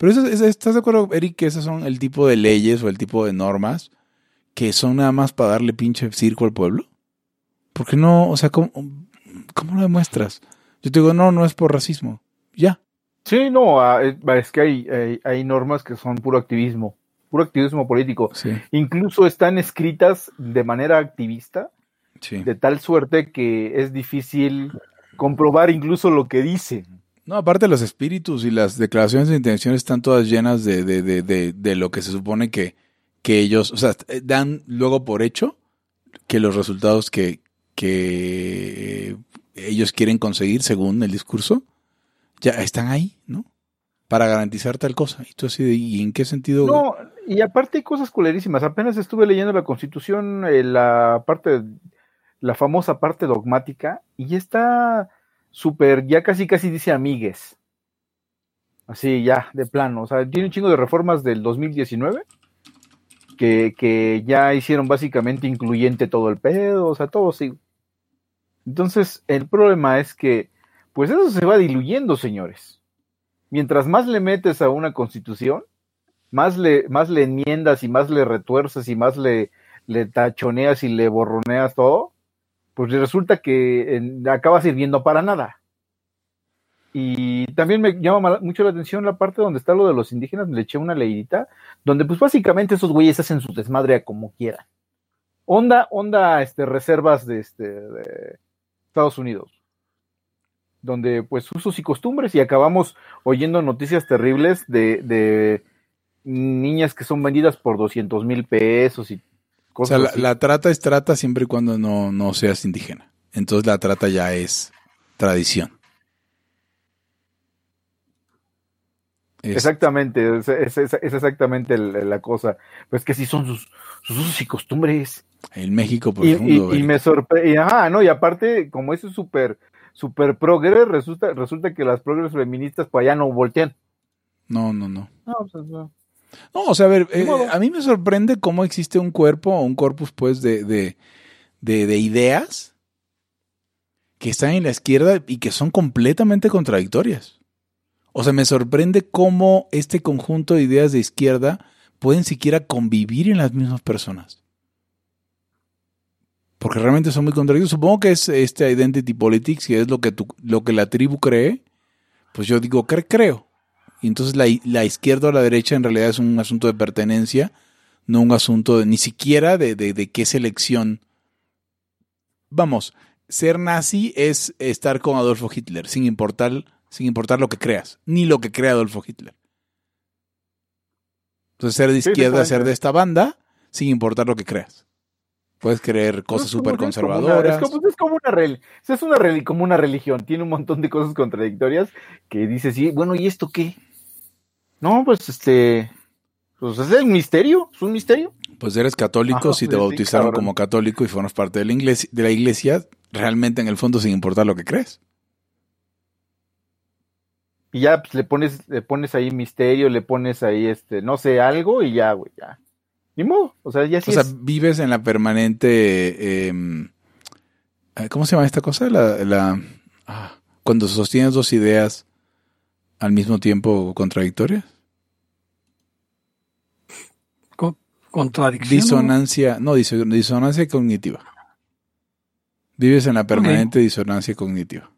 Pero eso, eso- ¿estás de acuerdo, Eric, que esos son el tipo de leyes o el tipo de normas que son nada más para darle pinche circo al pueblo? ¿Por qué no? O sea, ¿cómo, cómo lo demuestras? Yo te digo, no, no es por racismo. Ya. Sí, no, ah, es es que hay, hay, hay normas que son puro activismo, puro activismo político. Sí, Incluso están escritas de manera activista, sí. de tal suerte que es difícil comprobar incluso lo que dicen. No, aparte los espíritus y las declaraciones de intención están todas llenas de, de, de, de, lo que se supone que, que ellos, o sea, eh, dan luego por hecho que los resultados que, que ellos quieren conseguir según el discurso ya están ahí, ¿no? Para garantizar tal cosa. Y tú así de, ¿y en qué sentido? No, y aparte hay cosas culerísimas. Apenas estuve leyendo la Constitución, eh, la parte, la famosa parte dogmática, y está súper, ya casi casi dice amigues. Así, ya, de plano. O sea, tiene un chingo de reformas del 2019 que, que ya hicieron básicamente incluyente todo el pedo, o sea, todo sí. Entonces, el problema es que, pues eso se va diluyendo, señores. Mientras más le metes a una constitución, más le, más le enmiendas y más le retuerces y más le, le tachoneas y le borroneas todo, pues resulta que acaba sirviendo para nada. Y también me llama mucho la atención la parte donde está lo de los indígenas, le eché una leidita, donde pues básicamente esos güeyes hacen su desmadre a como quieran. Onda, onda, este, reservas de, este, Estados Unidos donde pues usos y costumbres y acabamos oyendo noticias terribles de, de niñas que son vendidas por 200 mil pesos y o sea, la, trata es trata siempre y cuando no, no seas indígena. Entonces la trata ya es tradición. Es- Exactamente, es, es- es- exactamente el- la cosa. Pues que sí son sus, sus usos y costumbres. el México Y, profundo. y- y Eric. me sorprende, ajá, no, y aparte, como eso es súper, súper progre, resulta, resulta que las progres feministas pues allá no voltean. No, no, no. No, pues, no. No, o sea, a ver, eh, a mí me sorprende cómo existe un cuerpo o un corpus, pues, de, de, de, de ideas que están en la izquierda y que son completamente contradictorias. O sea, me sorprende cómo este conjunto de ideas de izquierda pueden siquiera convivir en las mismas personas. Porque realmente son muy contradictorios. Supongo que es este identity politics, que es lo que, tu- lo que la tribu cree. Pues yo digo, cre- creo. Y entonces la, la izquierda o la derecha en realidad es un asunto de pertenencia, no un asunto de, ni siquiera de, de, de qué selección. Vamos, ser nazi es estar con Adolfo Hitler, sin importar, sin importar lo que creas, ni lo que crea Adolfo Hitler. Entonces ser de izquierda, ser de esta banda, sin importar lo que creas. Puedes creer cosas súper es como una- conservadoras. Es como, es como una rel- es una rel- como una religión, tiene un montón de cosas contradictorias que dices, sí, bueno, ¿y esto qué? No, pues este, pues es el misterio, es un misterio. Pues eres católico Ajá, si te sí, bautizaron cabrón. como católico y formas parte de la, iglesia, de la iglesia, realmente en el fondo sin importar lo que crees. Y ya pues, le pones, le pones ahí misterio, le pones ahí este, no sé, algo y ya, güey, ya. Ni modo, o sea, ya sí o sea, es- vives en la permanente... eh, ¿Cómo se llama esta cosa? La, la- ah, cuando sostienes dos ideas al mismo tiempo contradictorias. Co- contradicción. Disonancia, no, diso- disonancia cognitiva. Vives en la permanente disonancia cognitiva.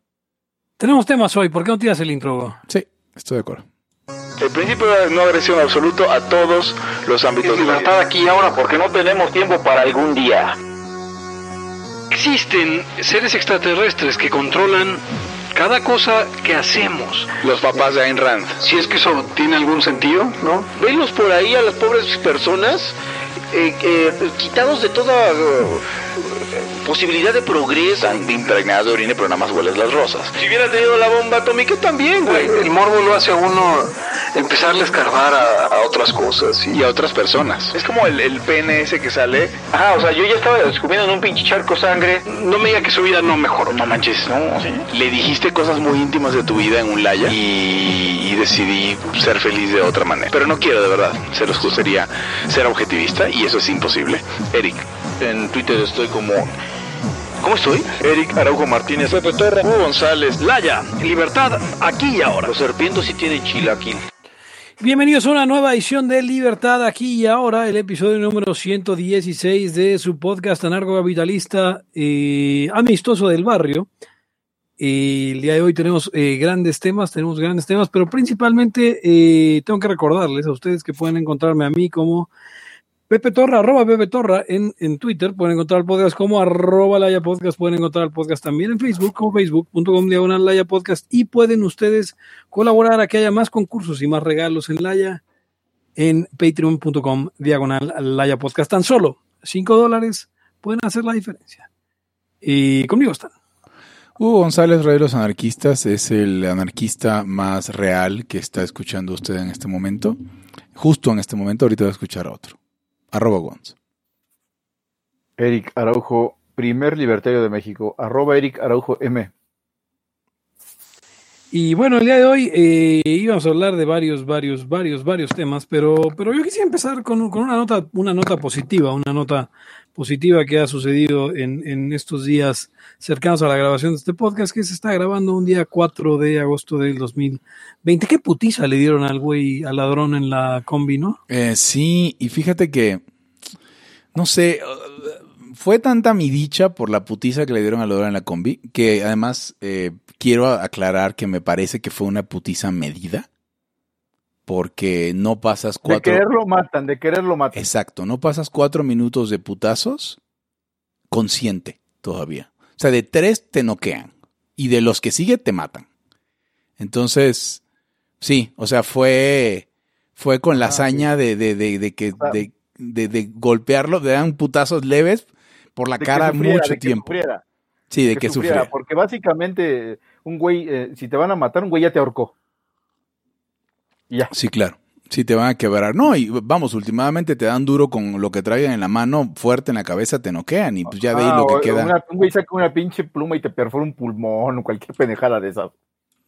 Tenemos temas hoy, ¿por qué no tiras el intro? Sí, estoy de acuerdo. El principio de no agresión absoluto a todos los ámbitos vida. aquí ahora porque no tenemos tiempo para algún día. Existen seres extraterrestres que controlan cada cosa que hacemos. Los papás de Ayn Rand. Si es que eso tiene algún sentido, ¿no? Venlos por ahí a las pobres personas eh, eh, quitados de toda eh, posibilidad de progreso. Están impregnados de orina, pero nada más hueles las rosas. Si hubiera tenido la bomba atómica también, güey. El morbo lo hace a uno empezarle a escarbar a, a otras cosas. Y a otras personas. Es como el, el pene ese que sale. Ajá, o sea, yo ya estaba descubriendo en un pinche charco sangre. No me diga que su vida no mejoró. No manches, no. Le dijiste cosas muy íntimas de tu vida en un laya y, y decidí ser feliz de otra manera. Pero no quiero, de verdad. Se los gustaría ser objetivista y eso es imposible. Eric, en Twitter estoy como. ¿Cómo estoy? Eric Araujo Martínez, Pepe Torra, Hugo González, Laya, libertad, aquí y ahora. Los serpientes sí tienen chilaquil. Bienvenidos a una nueva edición de Libertad aquí y ahora, el episodio número 116 de su podcast anarcocapitalista eh, amistoso del barrio. Eh, el día de hoy tenemos eh, grandes temas, tenemos grandes temas, pero principalmente eh, tengo que recordarles a ustedes que pueden encontrarme a mí como Pepe Torra, arroba Pepe en, en Twitter, pueden encontrar el podcast como arroba Laya Podcast, pueden encontrar el podcast también en Facebook como facebook.com diagonal Laya Podcast y pueden ustedes colaborar a que haya más concursos y más regalos en Laya en patreon.com diagonal Laya Podcast. Tan solo 5 dólares pueden hacer la diferencia. Y conmigo están. Hugo González, Rey de los Anarquistas, es el anarquista más real que está escuchando usted en este momento. Justo en este momento, ahorita va a escuchar a otro. Arroba Gonz. Eric Araujo, primer libertario de México. Arroba Eric Araujo M. Y bueno, el día de hoy eh, íbamos a hablar de varios, varios, varios, varios temas, pero, pero yo quisiera empezar con, con una nota, una nota positiva, una nota positiva que ha sucedido en, en, estos días cercanos a la grabación de este podcast, que se está grabando un día 4 de agosto del 2020. ¿Qué putiza le dieron al güey, al ladrón en la combi, no? Eh, sí, y fíjate que, no sé, fue tanta mi dicha por la putiza que le dieron al ladrón en la combi, que además eh, quiero aclarar que me parece que fue una putiza medida porque no pasas cuatro. De quererlo matan, de quererlo matan. Exacto, no pasas cuatro minutos de putazos consciente todavía. O sea, de tres te noquean y de los que sigue te matan. Entonces, sí, o sea, fue, fue con la hazaña de, de, de, de que de, de, de, golpearlo, de dar putazos leves por la cara sufriera, mucho tiempo. Sufriera, sí, de que, que sufriera, Porque básicamente un güey, eh, si te van a matar, un güey ya te ahorcó. Ya. Sí, claro. Sí, te van a quebrar. No, y vamos, últimamente te dan duro con lo que traigan en la mano, fuerte en la cabeza, te noquean y pues ya de ahí ah, lo que queda. Una, un güey saca una pinche pluma y te perfora un pulmón o cualquier pendejada de esas.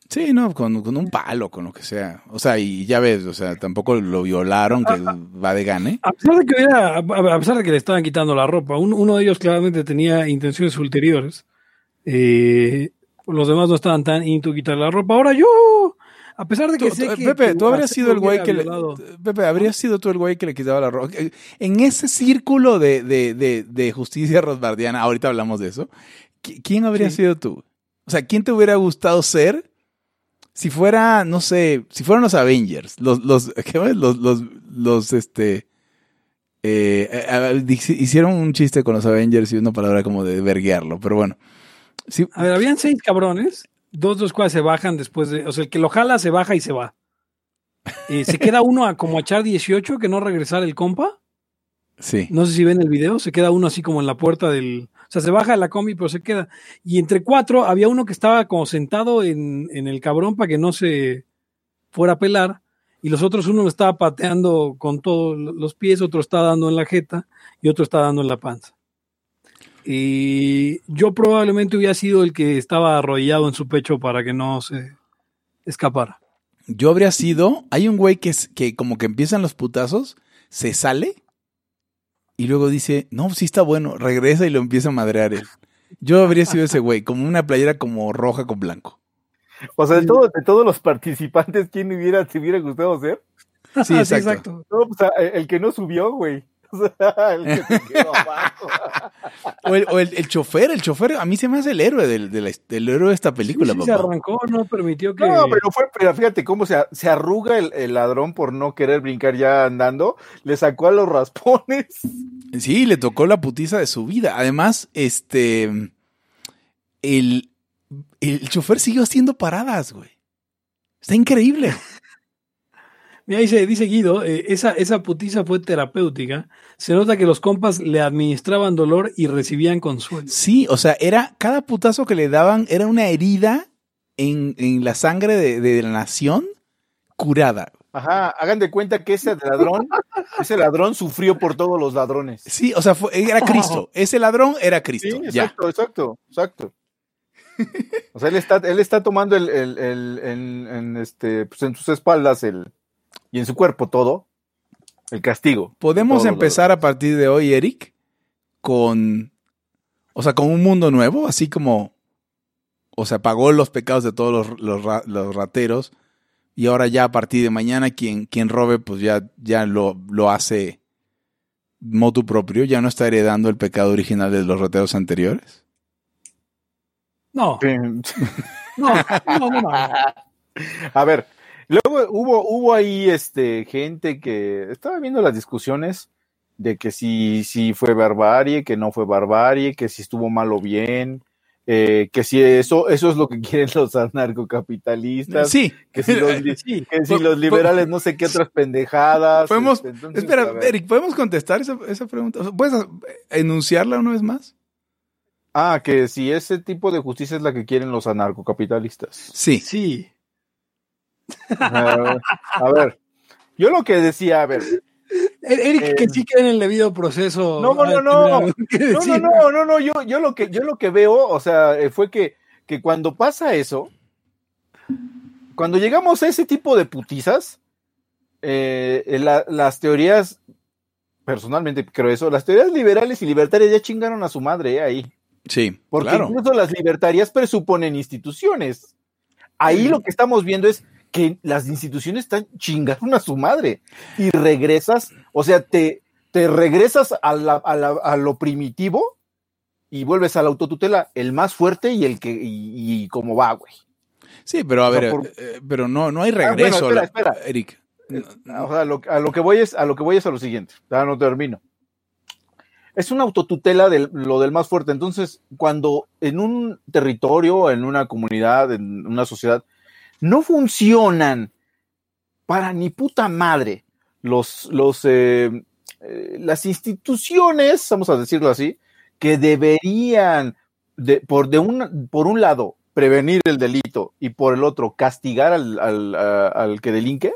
Sí, no, con, con, un palo, con lo que sea. O sea, y ya ves, o sea, tampoco lo violaron, que va de gane. A pesar de que a pesar de que le estaban quitando la ropa, un, uno de ellos claramente tenía intenciones ulteriores. Eh, los demás no estaban tan into quitar la ropa. Ahora yo, a pesar de que tú, sé que, Pepe, que tú habrías sido el güey que le, Pepe, habrías sido tú el güey que le quitaba la ropa. En ese círculo de, de, de, de justicia rosbardiana, ahorita hablamos de eso. ¿Quién habría sí. sido tú? O sea, ¿quién te hubiera gustado ser si fuera, no sé, si fueran los Avengers, los, los, ¿qué los, los, los, este, eh, hicieron un chiste con los Avengers y una palabra como de verguearlo, pero bueno. Sí. A ver, habían seis cabrones, dos los cuales se bajan después de, o sea, el que lo jala se baja y se va. Eh, se queda uno a como a echar 18 que no regresar el compa. Sí. No sé si ven el video, se queda uno así como en la puerta del, o sea, se baja de la combi, pero se queda. Y entre cuatro había uno que estaba como sentado en, en el cabrón para que no se fuera a pelar. Y los otros, uno lo estaba pateando con todos los pies, otro estaba dando en la jeta y otro estaba dando en la panza. Y yo probablemente hubiera sido el que estaba arrodillado en su pecho para que no se escapara. Yo habría sido, hay un güey que, es, que como que empiezan los putazos, se sale y luego dice, no, sí está bueno, regresa y lo empieza a madrear él. Yo habría sido ese güey, como una playera como roja con blanco. O sea, de, todo, de todos los participantes, ¿quién hubiera, te hubiera gustado ser? Sí, exacto. sí, exacto. No, pues, el que no subió, güey. Sea, el, que quedó o, el, o el, el, chofer, el chofer, a mí se me hace el héroe del, del, del héroe de esta película, sí, papá. Se arrancó, no permitió que. No, pero fue, pero fíjate cómo se, se arruga el, el, ladrón por no querer brincar ya andando, le sacó a los raspones. Sí, le tocó la putiza de su vida. Además, este. El, el chofer siguió haciendo paradas, güey. Está increíble. Mira, dice, dice Guido, eh, esa, esa putiza fue terapéutica. Se nota que los compas le administraban dolor y recibían consuelo. Sí, o sea, era cada putazo que le daban era una herida en, en la sangre de, de, la nación curada. Ajá, hagan de cuenta que ese ladrón, ese ladrón sufrió por todos los ladrones. Sí, o sea, fue, era Cristo. Ese ladrón era Cristo. Sí, exacto, ya. exacto, exacto. O sea, él está, él está tomando el, el, el, el en, este, pues en sus espaldas el, y en su cuerpo todo, el castigo. Podemos empezar a partir de hoy, Eric, con, o sea, con un mundo nuevo, así como, o sea, pagó los pecados de todos los, los, los rateros, y ahora ya a partir de mañana quien, quien robe pues ya, ya lo, lo hace motu propio, ya no está heredando el pecado original de los rateros anteriores. No, no, no, no, no. A ver, luego hubo, hubo ahí este gente que estaba viendo las discusiones de que si, si fue barbarie, que no fue barbarie, que si estuvo mal o bien, eh, que si eso, eso es lo que quieren los anarcocapitalistas, Sí, que si los, Sí. que si los liberales no sé qué otras pendejadas. Podemos, este, entonces, espera, ver. Eric, ¿podemos contestar esa, esa pregunta? ¿Puedes eh, enunciarla una vez más? Ah, que si ese tipo de justicia es la que quieren los anarcocapitalistas. Sí. Sí. Ah, a ver, yo lo que decía, a ver, Eric, Eh, que sí queda en el debido proceso. No, no, ah, no. algo que No, no, no, no, no, yo, yo lo que, yo lo que veo, o sea, eh, fue que, que cuando pasa eso, cuando llegamos a ese tipo de putizas, eh, eh, la- las teorías, personalmente creo eso, las teorías liberales y libertarias ya chingaron a su madre eh, ahí. Sí, Porque claro. incluso las libertarias presuponen instituciones. Ahí lo que estamos viendo es que las instituciones están chingando a su madre y regresas, o sea, te, te regresas a, la- a la- a lo primitivo y vuelves a la autotutela, el más fuerte y el que, y, y cómo va, güey. Sí, pero a O sea, ver, por- eh, pero no, no hay bueno, regreso, espera, espera. Eric. O sea, lo- a lo que voy es, a lo que voy es a lo siguiente, ya no termino. Es una autotutela de lo del más fuerte. Entonces, cuando en un territorio, en una comunidad, en una sociedad, no funcionan para ni puta madre. Los, los, eh, eh, las instituciones, vamos a decirlo así, que deberían, de, por, de un, por un lado, prevenir el delito y por el otro, castigar al, al, al que delinque,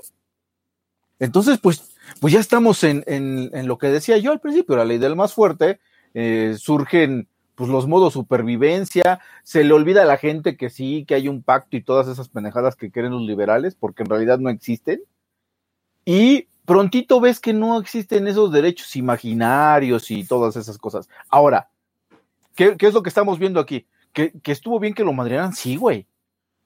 entonces, pues, pues ya estamos en, en, en lo que decía yo al principio, la ley del más fuerte, eh, surgen pues los modos supervivencia, se le olvida a la gente que sí, que hay un pacto y todas esas pendejadas que quieren los liberales, porque en realidad no existen. Y prontito ves que no existen esos derechos imaginarios y todas esas cosas. Ahora, ¿qué, qué es lo que estamos viendo aquí? Que, que estuvo bien que lo madrearan, sí, güey.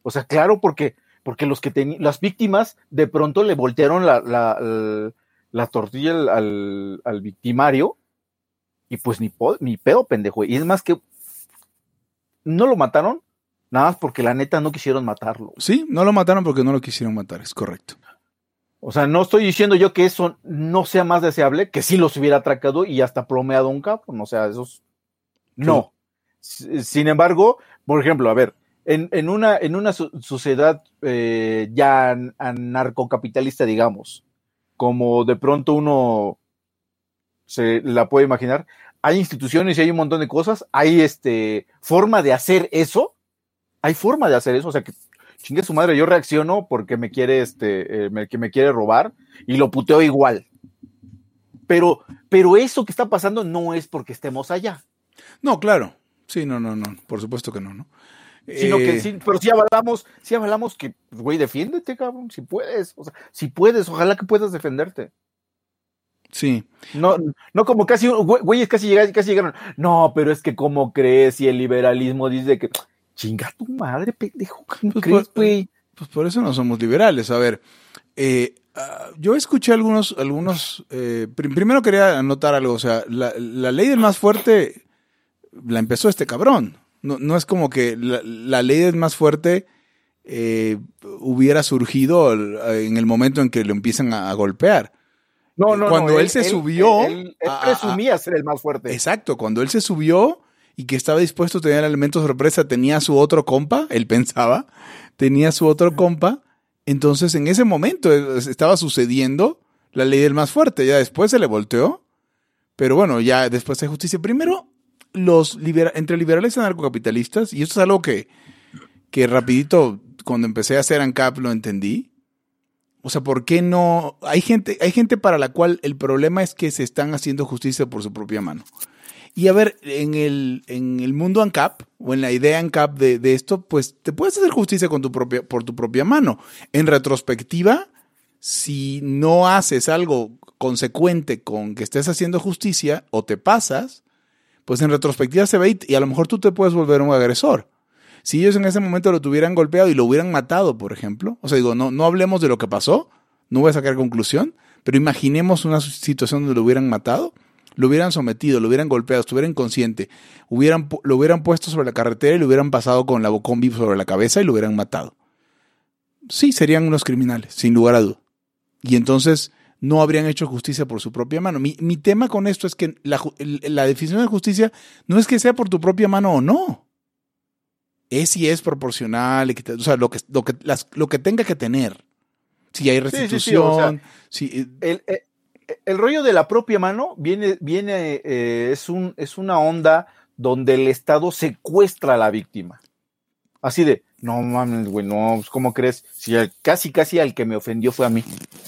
O sea, claro, porque, porque los que tenían, las víctimas de pronto le voltearon la, la, la, la tortilla al, al victimario y pues ni, ni pedo, pendejo. Y es más que no lo mataron, nada más porque la neta no quisieron matarlo. Sí, no lo mataron porque no lo quisieron matar, es correcto. O sea, no estoy diciendo yo que eso no sea más deseable, que sí los hubiera atracado y hasta plomeado un cabrón. O sea, esos. No. Sin embargo, por ejemplo, a ver, en, en una, en una so- sociedad eh, ya an- anarcocapitalista, digamos, como de pronto uno se la puede imaginar, hay instituciones y hay un montón de cosas, hay este forma de hacer eso, hay forma de hacer eso, o sea que chingue su madre, yo reacciono porque me quiere este, eh, me- que me quiere robar y lo puteo igual. Pero, pero eso que está pasando no es porque estemos allá, No, claro. Sí, no, no, no. Por supuesto que no, ¿no? sino Eh, que sí, pero si avalamos, si avalamos que, güey, defiéndete, cabrón, si puedes, o sea, si puedes, ojalá que puedas defenderte. Sí. No, no como casi, güey- güeyes casi llegaron, casi llegaron. No, pero es que como crees y el liberalismo dice que chinga tu madre, pendejo, ¿cómo Pues, crees, güey? Pues por eso no somos liberales. A ver, eh, ah, yo escuché algunos, algunos. eh, prim- primero quería anotar algo. O sea, la, la ley del más fuerte la empezó este cabrón. No, no es como que la, la ley del más fuerte eh, hubiera surgido en el momento en que lo empiezan a, a golpear. No, no, Cuando no, él se subió él, él a- a- presumía ser el más fuerte. Exacto, cuando él se subió y que estaba dispuesto a tener elementos sorpresa, tenía su otro compa, él pensaba, tenía su otro compa, entonces en ese momento eh, estaba sucediendo la ley del más fuerte, ya después se le volteó, pero bueno, ya después hay justicia. Primero, los libera- entre liberales y anarcocapitalistas, y esto es algo que, que rapidito, cuando empecé a hacer ANCAP lo entendí, o sea, ¿por qué no? Hay gente, hay gente para la cual el problema es que se están haciendo justicia por su propia mano. Y a ver, en el, en el mundo ANCAP, o en la idea ANCAP de, de esto, pues te puedes hacer justicia con tu propia, por tu propia mano. En retrospectiva, si no haces algo consecuente con que estés haciendo justicia o te pasas, pues en retrospectiva se ve y, y a lo mejor tú te puedes volver un agresor. Si ellos en ese momento lo tuvieran golpeado y lo hubieran matado, por ejemplo, o sea, digo, no, no hablemos de lo que pasó, no voy a sacar conclusión, pero imaginemos una situación donde lo hubieran matado, lo hubieran sometido, lo hubieran golpeado, estuviera inconsciente, hubieran, lo hubieran puesto sobre la carretera y lo hubieran pasado con la bocombi sobre la cabeza y lo hubieran matado. Sí, serían unos criminales, sin lugar a duda. Y entonces no habrían hecho justicia por su propia mano. Mi, mi tema con esto es que la, la, definición de justicia no es que sea por tu propia mano o no. Es si es proporcional, o sea, lo que, lo que, las, lo que tenga que tener. Si hay restitución. Sí, sí, sí, o sea, si, el, el, el rollo de la propia mano viene, viene eh, es, un, es una onda donde el Estado secuestra a la víctima. Así de, no mames, güey, no, pues, ¿cómo crees? Si el, casi, casi al que me ofendió fue a mí.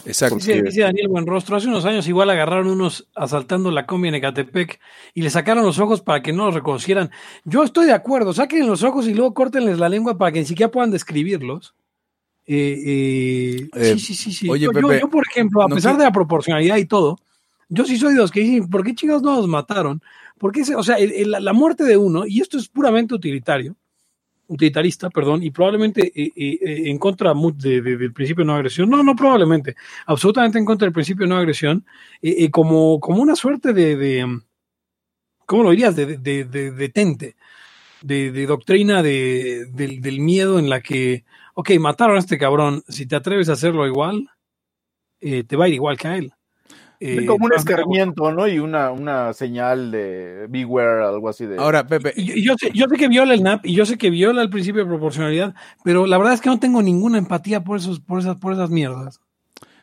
Exacto. Dice, dice Daniel Buenrostro, hace unos años igual agarraron unos asaltando la combi en Ecatepec y le sacaron los ojos para que no los reconocieran. Yo estoy de acuerdo, saquen los ojos y luego córtenles la lengua para que ni siquiera puedan describirlos. Eh, eh, sí, sí, sí, sí. Oye, yo, Pepe, yo, por ejemplo, a no pesar de la proporcionalidad y todo, yo sí soy de los que dicen, ¿por qué chingados no nos mataron? Porque, o sea, el, el, la muerte de uno, y esto es puramente utilitario, utilitarista, perdón, y probablemente eh, eh, en contra de, de, del principio de no agresión, no, no probablemente, absolutamente en contra del principio de no agresión, eh, como, como una suerte de, ¿cómo lo dirías?, de, de, tente, de, doctrina de, del miedo en la que, ok, mataron a este cabrón, si te atreves a hacerlo igual, te va a ir igual que a él. Eh, como un escarmiento, ¿no? Y una, una señal de beware, algo así de. Ahora, Pepe. Yo, sé, yo sé que viola el NAP y yo sé que viola el principio de proporcionalidad, pero la verdad es que no tengo ninguna empatía por, esos, por, esas, por esas mierdas.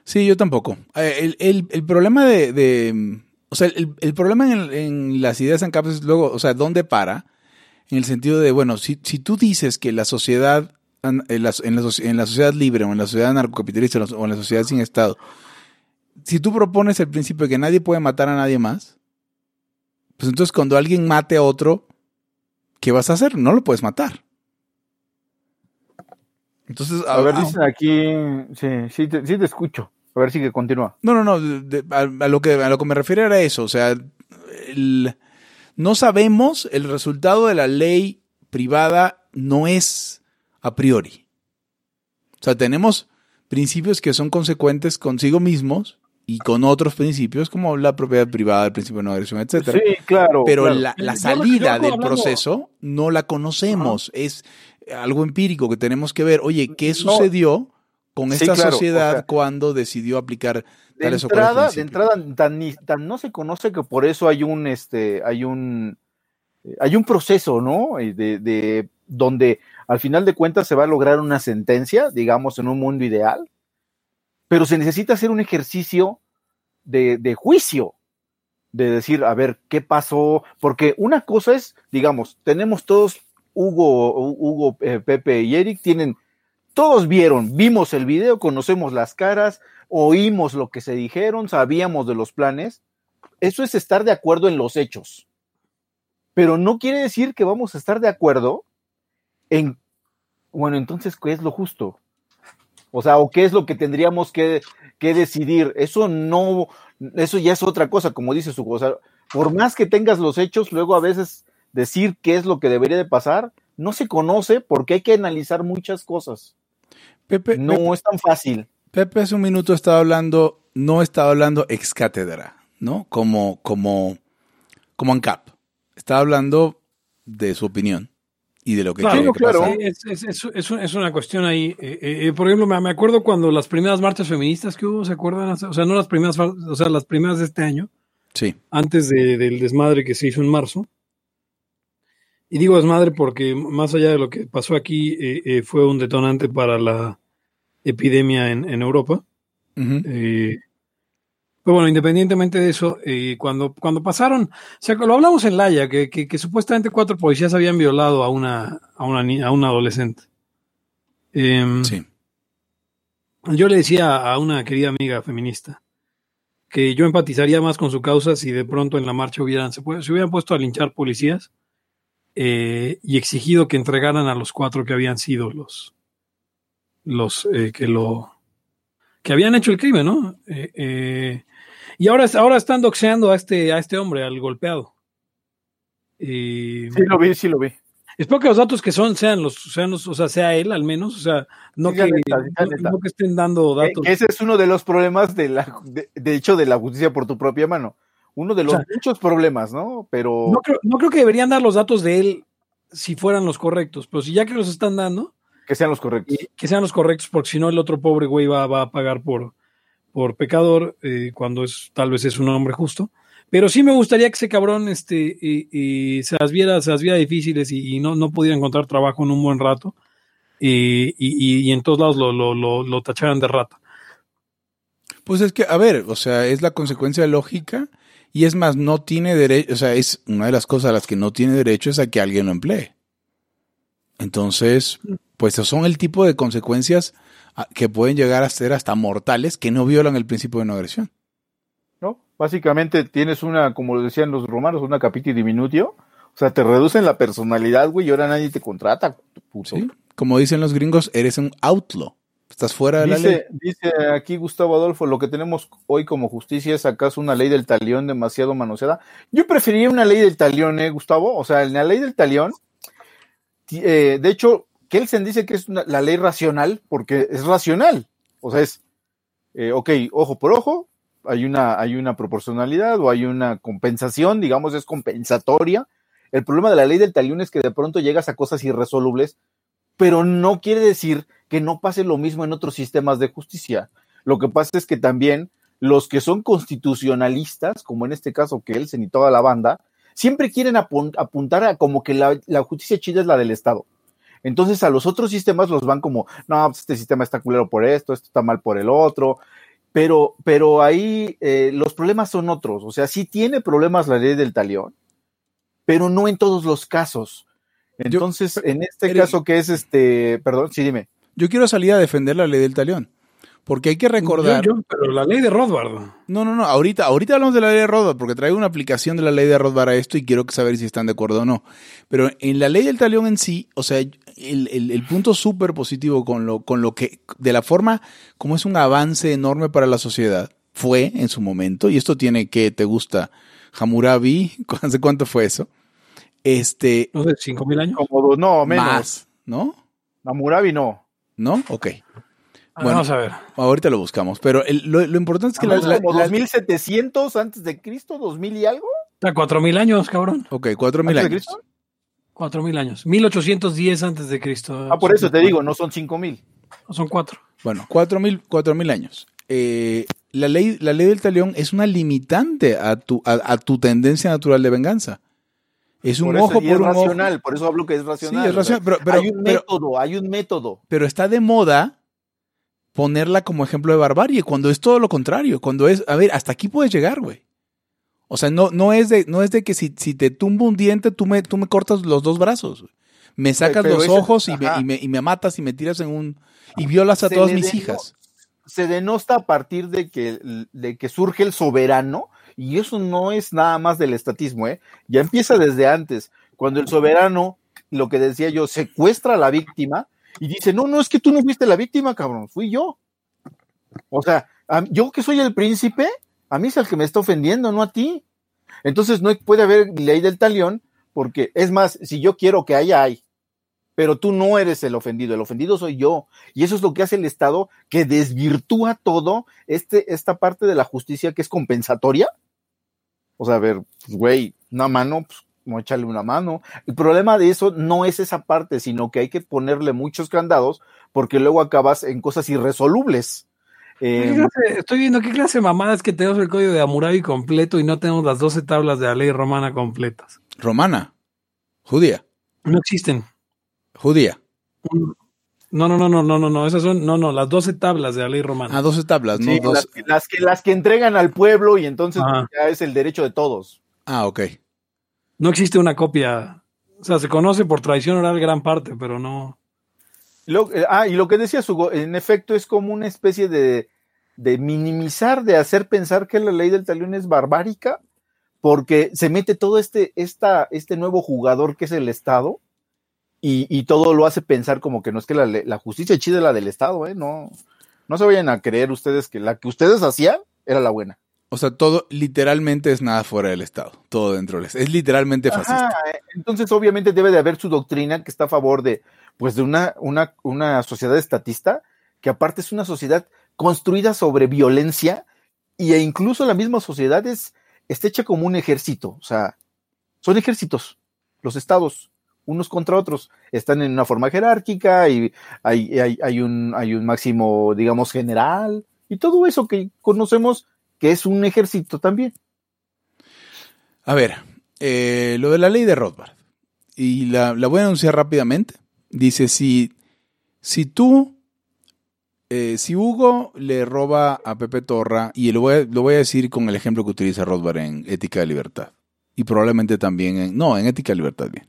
Sí, yo tampoco. El, el, el problema de, de, O sea, el, el problema en, en, las ideas ANCAP es luego, o sea, ¿dónde para? En el sentido de, bueno, si, si tú dices que la sociedad, en la, en la, en la sociedad libre o en la sociedad narcocapitalista o en la sociedad sin Estado, si tú propones el principio de que nadie puede matar a nadie más, pues entonces cuando alguien mate a otro, ¿qué vas a hacer? No lo puedes matar. Entonces, a, a ver, dicen aquí, sí, sí te, sí te, escucho. A ver si que continúa. No, no, no, de, a, a, lo que, a lo que me refiero era eso, o sea, el, no sabemos, el resultado de la ley privada no es a priori. O sea, tenemos principios que son consecuentes consigo mismos y con otros principios como la propiedad privada, el principio de no agresión, etcétera. Sí, claro. Pero claro. La, la, salida del proceso no la conocemos, es algo empírico que tenemos que ver. Oye, ¿qué sucedió con esta sí, claro. sociedad o sea, cuando decidió aplicar de tales entrada, De entrada, tan, tan, no se conoce que por eso hay un, este, hay un, hay un proceso, ¿no? De, de donde al final de cuentas se va a lograr una sentencia, digamos, en un mundo ideal pero se necesita hacer un ejercicio de, de, juicio, de decir, a ver, ¿qué pasó? Porque una cosa es, digamos, tenemos todos, Hugo, Hugo eh, Pepe y Eric, tienen, todos vieron, vimos el video, conocemos las caras, oímos lo que se dijeron, sabíamos de los planes. Eso es estar de acuerdo en los hechos. Pero no quiere decir que vamos a estar de acuerdo en, bueno, entonces, ¿qué es lo justo? O sea, o qué es lo que tendríamos que, que, decidir. Eso no, eso ya es otra cosa, como dice su cosa. Por más que tengas los hechos, luego a veces decir qué es lo que debería de pasar, no se conoce porque hay que analizar muchas cosas. Pepe, no Pepe, es tan fácil. Pepe hace un minuto estaba hablando, no estaba hablando ex cátedra, ¿no? Como, como, como ANCAP. Estaba hablando de su opinión y de lo que claro, claro. Es, es, es, es, una cuestión ahí. Eh, eh, por ejemplo, me acuerdo cuando las primeras marchas feministas que hubo, ¿se acuerdan? O sea, no las primeras, o sea, las primeras de este año. Sí. Antes de, del desmadre que se hizo en marzo. Y digo desmadre porque más allá de lo que pasó aquí, eh, eh fue un detonante para la epidemia en, en Europa. Uh -huh. Pero bueno, independientemente de eso, eh, cuando, cuando pasaron, o sea, lo hablamos en Laia, que, que, que, supuestamente cuatro policías habían violado a una, a una, a una adolescente. Eh, sí. Yo le decía a una querida amiga feminista que yo empatizaría más con su causa si de pronto en la marcha hubieran, se, se hubieran puesto a linchar policías eh, y exigido que entregaran a los cuatro que habían sido los, los eh, que lo que habían hecho el crimen, ¿no? Eh, eh, y ahora, ahora están doxeando a este, a este hombre, al golpeado. Y, sí, lo vi, sí lo vi. Espero que los datos que son sean los, sean los, o sea, sea él al menos, o sea, no, Sí, que, neta, no- que estén dando Eh, datos. ese es uno de los problemas de la, de, de hecho, de la justicia por tu propia mano. Uno de los O sea, muchos problemas, ¿no? Pero No creo, no creo que deberían dar los datos de él si fueran los correctos, pero si ya que los están dando, que sean los correctos. eh, que sean los correctos, porque si no el otro pobre güey va, va a pagar por, por pecador eh, cuando es tal vez es un hombre justo. Pero sí me gustaría que ese cabrón este, eh, se las viera, se las difíciles y, y no, no pudiera encontrar trabajo en un buen rato. y, y- y en todos lados lo, lo, lo, tacharan de rata. Pues es que, a ver, o sea, es la consecuencia lógica y es más, no tiene derecho, o sea, es una de las cosas a las que no tiene derecho es a que alguien lo emplee. Entonces, pues son el tipo de consecuencias que pueden llegar a ser hasta mortales que no violan el principio de no agresión. ¿no? Básicamente tienes una, como lo decían los romanos, una capiti diminutio. O sea, te reducen la personalidad, güey, y ahora nadie te contrata, puto. ¿sí? Como dicen los gringos, eres un outlaw. Estás fuera de la ley. Dice, aquí Gustavo Adolfo, lo que tenemos hoy como justicia es acaso una ley del talión demasiado manoseada. Yo preferiría una ley del talión, ¿eh, Gustavo? O sea, en la ley del talión, eh, de hecho, Kelsen dice que es una- la ley racional porque es racional. O sea, es, eh, ok, ojo por ojo, hay una, hay una proporcionalidad o hay una compensación, digamos, es compensatoria. El problema de la ley del talión es que de pronto llegas a cosas irresolubles, pero no quiere decir que no pase lo mismo en otros sistemas de justicia. Lo que pasa es que también los que son constitucionalistas, como en este caso Kelsen y toda la banda, siempre quieren apun- apuntar a como que la, la justicia chida es la del Estado. Entonces a los otros sistemas los van como, no, pues este sistema está culero por esto, esto está mal por el otro, pero, pero ahí eh, los problemas son otros. O sea, sí tiene problemas la ley del talión, pero no en todos los casos. Entonces, en este caso que es este, perdón, sí, dime. Yo quiero salir a defender la ley del talión. Porque hay que recordar. Yo- yo- pero la ley de Rothbard. No, no, no. Ahorita, ahorita hablamos de la ley de Rothbard, porque traigo una aplicación de la ley de Rothbard a esto y quiero saber si están de acuerdo o no. Pero en la ley del talión en sí, o sea, el, el- el punto súper positivo con lo, con lo que, de la forma como es un avance enorme para la sociedad, fue en su momento, y esto tiene que, te gusta, Hammurabi, ¿hace cuánto fue eso? Este, No sé, cinco mil años. Como dos, no, menos. más, ¿no? Hammurabi no. ¿No? Ok. Ah, Bueno. Vamos a ver. Ahorita lo buscamos. Pero el- lo, lo importante es que la, Vamos la- como la- 2700 antes de Cristo, 2000 y algo. Está cuatro mil años, cabrón. Ok, cuatro mil ¿Antes de años. Cristo? Cuatro mil años. 1810 antes de Cristo. Ah, por eso te digo, no son 5000. Son cuatro. Bueno, cuatro mil, cuatro mil años. Eh, la, ley, la ley del talión es una limitante a tu, a, a tu tendencia natural de venganza. Es un Por eso, ojo y por es un ojo. racional, por eso hablo que es racional. Sí, es racional, pero- pero- hay un pero- método, hay un método. Pero está de moda ponerla como ejemplo de barbarie, cuando es todo lo contrario. Cuando es, a ver, hasta aquí puedes llegar, güey. O sea, no, no, es de, no es de que si, si te tumbo un diente, tú me, tú me cortas los dos brazos. güey. Me sacas pero los ese- ojos y me, y, me, y me matas y me tiras en un... Y violas a Se todas mis hijas. Se denosta a partir de que, de que surge el soberano, y eso no es nada más del estatismo, ¿eh? Ya empieza desde antes, cuando el soberano, lo que decía yo, secuestra a la víctima y dice, no, no, es que tú no fuiste la víctima, cabrón, fui yo. O sea, yo que soy el príncipe, a mí es el que me está ofendiendo, no a ti. Entonces no puede haber ley del talión, porque es más, si yo quiero que haya, hay. Pero tú no eres el ofendido, el ofendido soy yo. Y eso es lo que hace el Estado, que desvirtúa todo este, esta parte de la justicia que es compensatoria. O sea, a ver, güey, una mano, pues, no echarle una mano. El problema de eso no es esa parte, sino que hay que ponerle muchos candados, porque luego acabas en cosas irresolubles. ¿Qué Eh, clase- estoy viendo qué clase de mamada es que tenemos el código de Hammurabi completo y no tenemos las 12 tablas de la ley romana completas. Romana. Judía. No existen. Judía. No, no, no, no, no, no, no. Esas son, no, no, las 12 tablas de la ley romana. Ah, 12 tablas, ¿no? sí, las, que- las que, las que entregan al pueblo y entonces Ajá. ya es el derecho de todos. Ah, ok. No existe una copia. O sea, se conoce por tradición oral gran parte, pero no. Eh, ah, y lo que decía en efecto es como una especie de, de minimizar, de hacer pensar que la ley del talión es barbárica, porque se mete todo este, esta, este nuevo jugador que es el Estado, y, y todo lo hace pensar como que no es que la, la justicia chida es la del Estado, ¿eh? No, no se vayan a creer ustedes que la que ustedes hacían era la buena. O sea, todo literalmente es nada fuera del Estado, todo dentro del Estado. Es literalmente fascista. Ajá, eh, entonces obviamente debe de haber su doctrina que está a favor de, pues, de una, una, una sociedad estatista, que aparte es una sociedad construida sobre violencia, y e incluso la misma sociedad es, está hecha como un ejército, o sea, son ejércitos, los estados, unos contra otros, están en una forma jerárquica y hay, hay, hay un, hay un máximo, digamos, general, y todo eso que conocemos que es un ejército también. A ver, eh, lo de la ley de Rothbard. Y la, la voy a anunciar rápidamente. Dice, si, si tú, eh, si Hugo le roba a Pepe Torra, y lo voy, a, lo voy a decir con el ejemplo que utiliza Rothbard en Ética de Libertad, y probablemente también en, no, en Ética de Libertad, bien.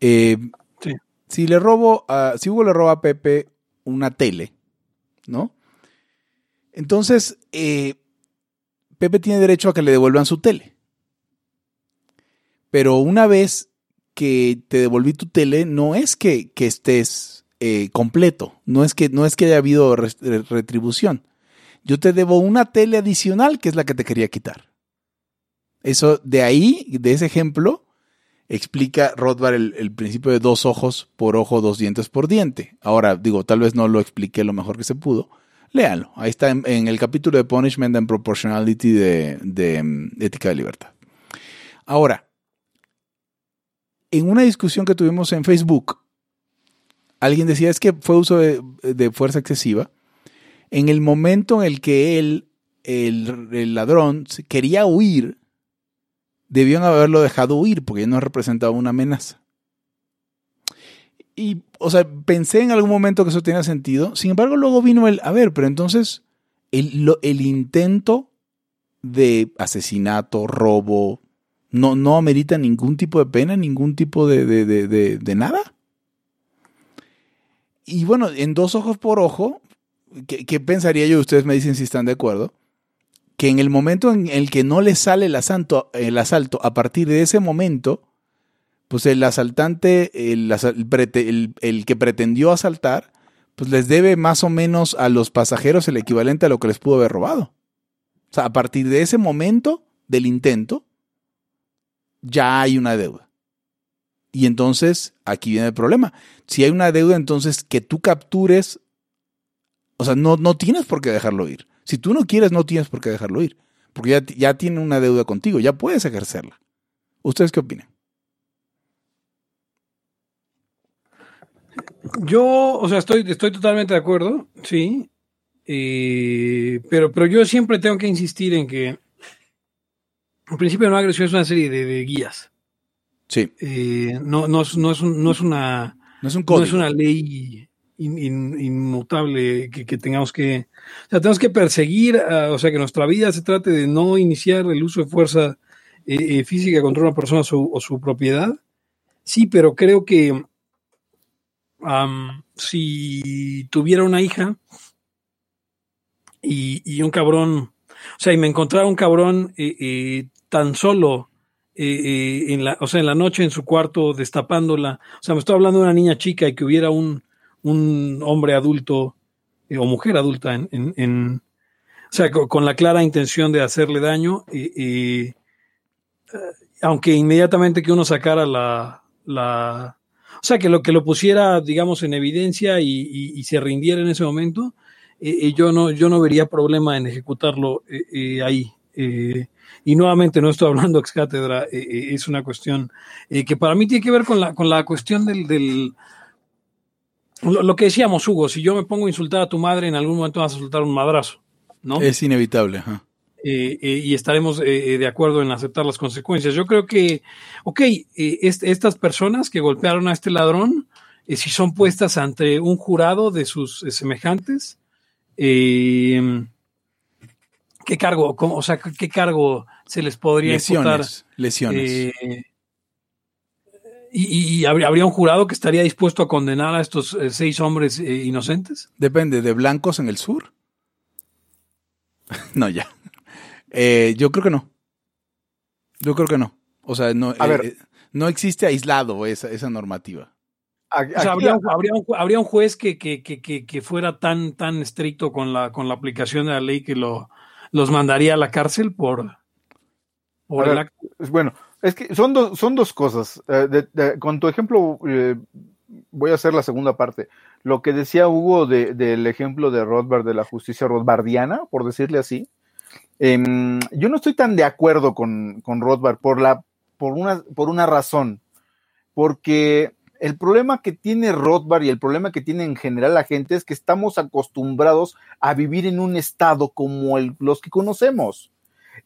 Eh, Sí. Si le robo, a, si Hugo le roba a Pepe una tele, ¿no? Entonces, eh, Pepe tiene derecho a que le devuelvan su tele. Pero una vez que te devolví tu tele, no es que, que estés eh, completo, no es que, no es que haya habido retribución. Yo te debo una tele adicional que es la que te quería quitar. Eso, de ahí, de ese ejemplo, explica Rothbard el, el principio de dos ojos por ojo, dos dientes por diente. Ahora, digo, tal vez no lo expliqué lo mejor que se pudo. Léanlo. Ahí está en, el capítulo de Punishment and Proportionality de, de, mm, Ética de Libertad. Ahora, en una discusión que tuvimos en Facebook, alguien decía es que fue uso de, de fuerza excesiva. En el momento en el que él, el, el ladrón, quería huir, debían haberlo dejado huir porque no representaba una amenaza. Y, o sea, pensé en algún momento que eso tenía sentido. Sin embargo, luego vino el, a ver, pero entonces el, el intento de asesinato, robo, no, no amerita ningún tipo de pena, ningún tipo de, de, de, de, de nada. Y bueno, en dos ojos por ojo, ¿qué, qué pensaría yo? Ustedes me dicen si están de acuerdo. Que en el momento en el que no le sale el asalto, el asalto a partir de ese momento, pues el asaltante, el, que pretendió asaltar, pues les debe más o menos a los pasajeros el equivalente a lo que les pudo haber robado. O sea, a partir de ese momento del intento, ya hay una deuda. Y entonces, aquí viene el problema. Si hay una deuda, entonces que tú captures, o sea, no, no tienes por qué dejarlo ir. Si tú no quieres, no tienes por qué dejarlo ir. Porque ya, ya tiene una deuda contigo, ya puedes ejercerla. ¿Ustedes qué opinan? Yo, o sea, estoy, estoy totalmente de acuerdo, sí. Eh, pero, pero yo siempre tengo que insistir en que el principio de no agresión es una serie de, de guías. Sí, Eh, no, no, es, no, es un- no es una no es un no código. es una ley in- in- inmutable que, que tengamos que, o sea, tenemos que perseguir, a- o sea, que nuestra vida se trate de no iniciar el uso de fuerza eh, eh, física contra una persona su, o su propiedad. Sí, pero creo que si tuviera una hija y, un cabrón, o sea, y me encontrara un cabrón eh, eh, tan solo eh, en la, o sea, en la noche en su cuarto destapándola, o sea, me estoy hablando de una niña chica y que hubiera un, un hombre adulto o mujer adulta en, o sea, con, la clara intención de hacerle daño, aunque inmediatamente que uno sacara la, o sea, que lo que lo pusiera, digamos, en evidencia y, y- y se rindiera en ese momento, eh, eh, yo no, yo no vería problema en ejecutarlo eh, eh, ahí. Eh, y nuevamente no estoy hablando ex cátedra, es una cuestión que para mí tiene que ver con la, con la cuestión del, del lo, que decíamos, Hugo, si yo me pongo a insultar a tu madre, en algún momento vas a soltar un madrazo, ¿no? Es inevitable. ajá. Eh, y estaremos eh, eh, de acuerdo en aceptar las consecuencias. Yo creo que, ok, eh, est- estas personas que golpearon a este ladrón, eh, si son puestas ante un jurado de sus eh, semejantes, eh, ¿qué cargo, cómo- o sea, qué cargo se les podría imputar? Lesiones. Lesiones. Eh, y, habría, habría un jurado que estaría dispuesto a condenar a estos eh, seis hombres eh, inocentes. Depende, ¿de blancos en el sur? no, ya. Eh, yo creo que no. Yo creo que no. O sea, no, A eh, ver. eh, no existe aislado esa, esa normativa. A- O sea, habría, un- habría un, habría un juez que, que, que, que, que fuera tan, tan estricto con la, con la aplicación de la ley que lo los mandaría a la cárcel por, por el ver, bueno, es que son, dos son dos cosas. Eh, de- de- con tu ejemplo, eh, voy a hacer la segunda parte. Lo que decía Hugo de- del ejemplo de Rothbard, de la justicia rothbardiana, por decirle así. Em, yo no estoy tan de acuerdo con, con Rothbard por, la, por, una, por una razón. Porque el problema que tiene Rothbard y el problema que tiene en general la gente es que estamos acostumbrados a vivir en un estado como los que conocemos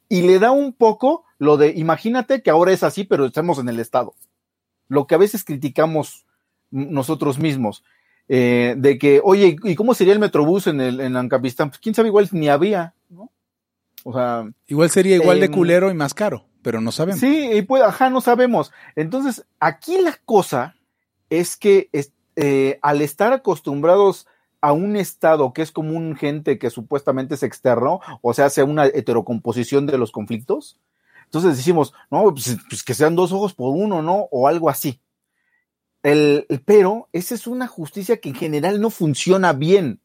y le da un poco lo de, imagínate que ahora es así, pero estamos en el Estado. Lo que a veces criticamos nosotros mismos, eh, de que, oye, ¿y cómo sería el Metrobús en, el, en Ancapistán? Pues quién sabe, igual ni había, ¿no? O sea, Igual sería igual de Em, culero y más caro, pero no sabemos. Sí, y pues, ajá, no sabemos. Entonces, aquí la cosa es que es- eh, al estar acostumbrados a un estado que es como un gente que supuestamente es externo, o sea, hace una heterocomposición de los conflictos, entonces decimos, no, pues, pues que sean dos ojos por uno, ¿no? O algo así. El, el- pero esa es una justicia que en general no funciona bien.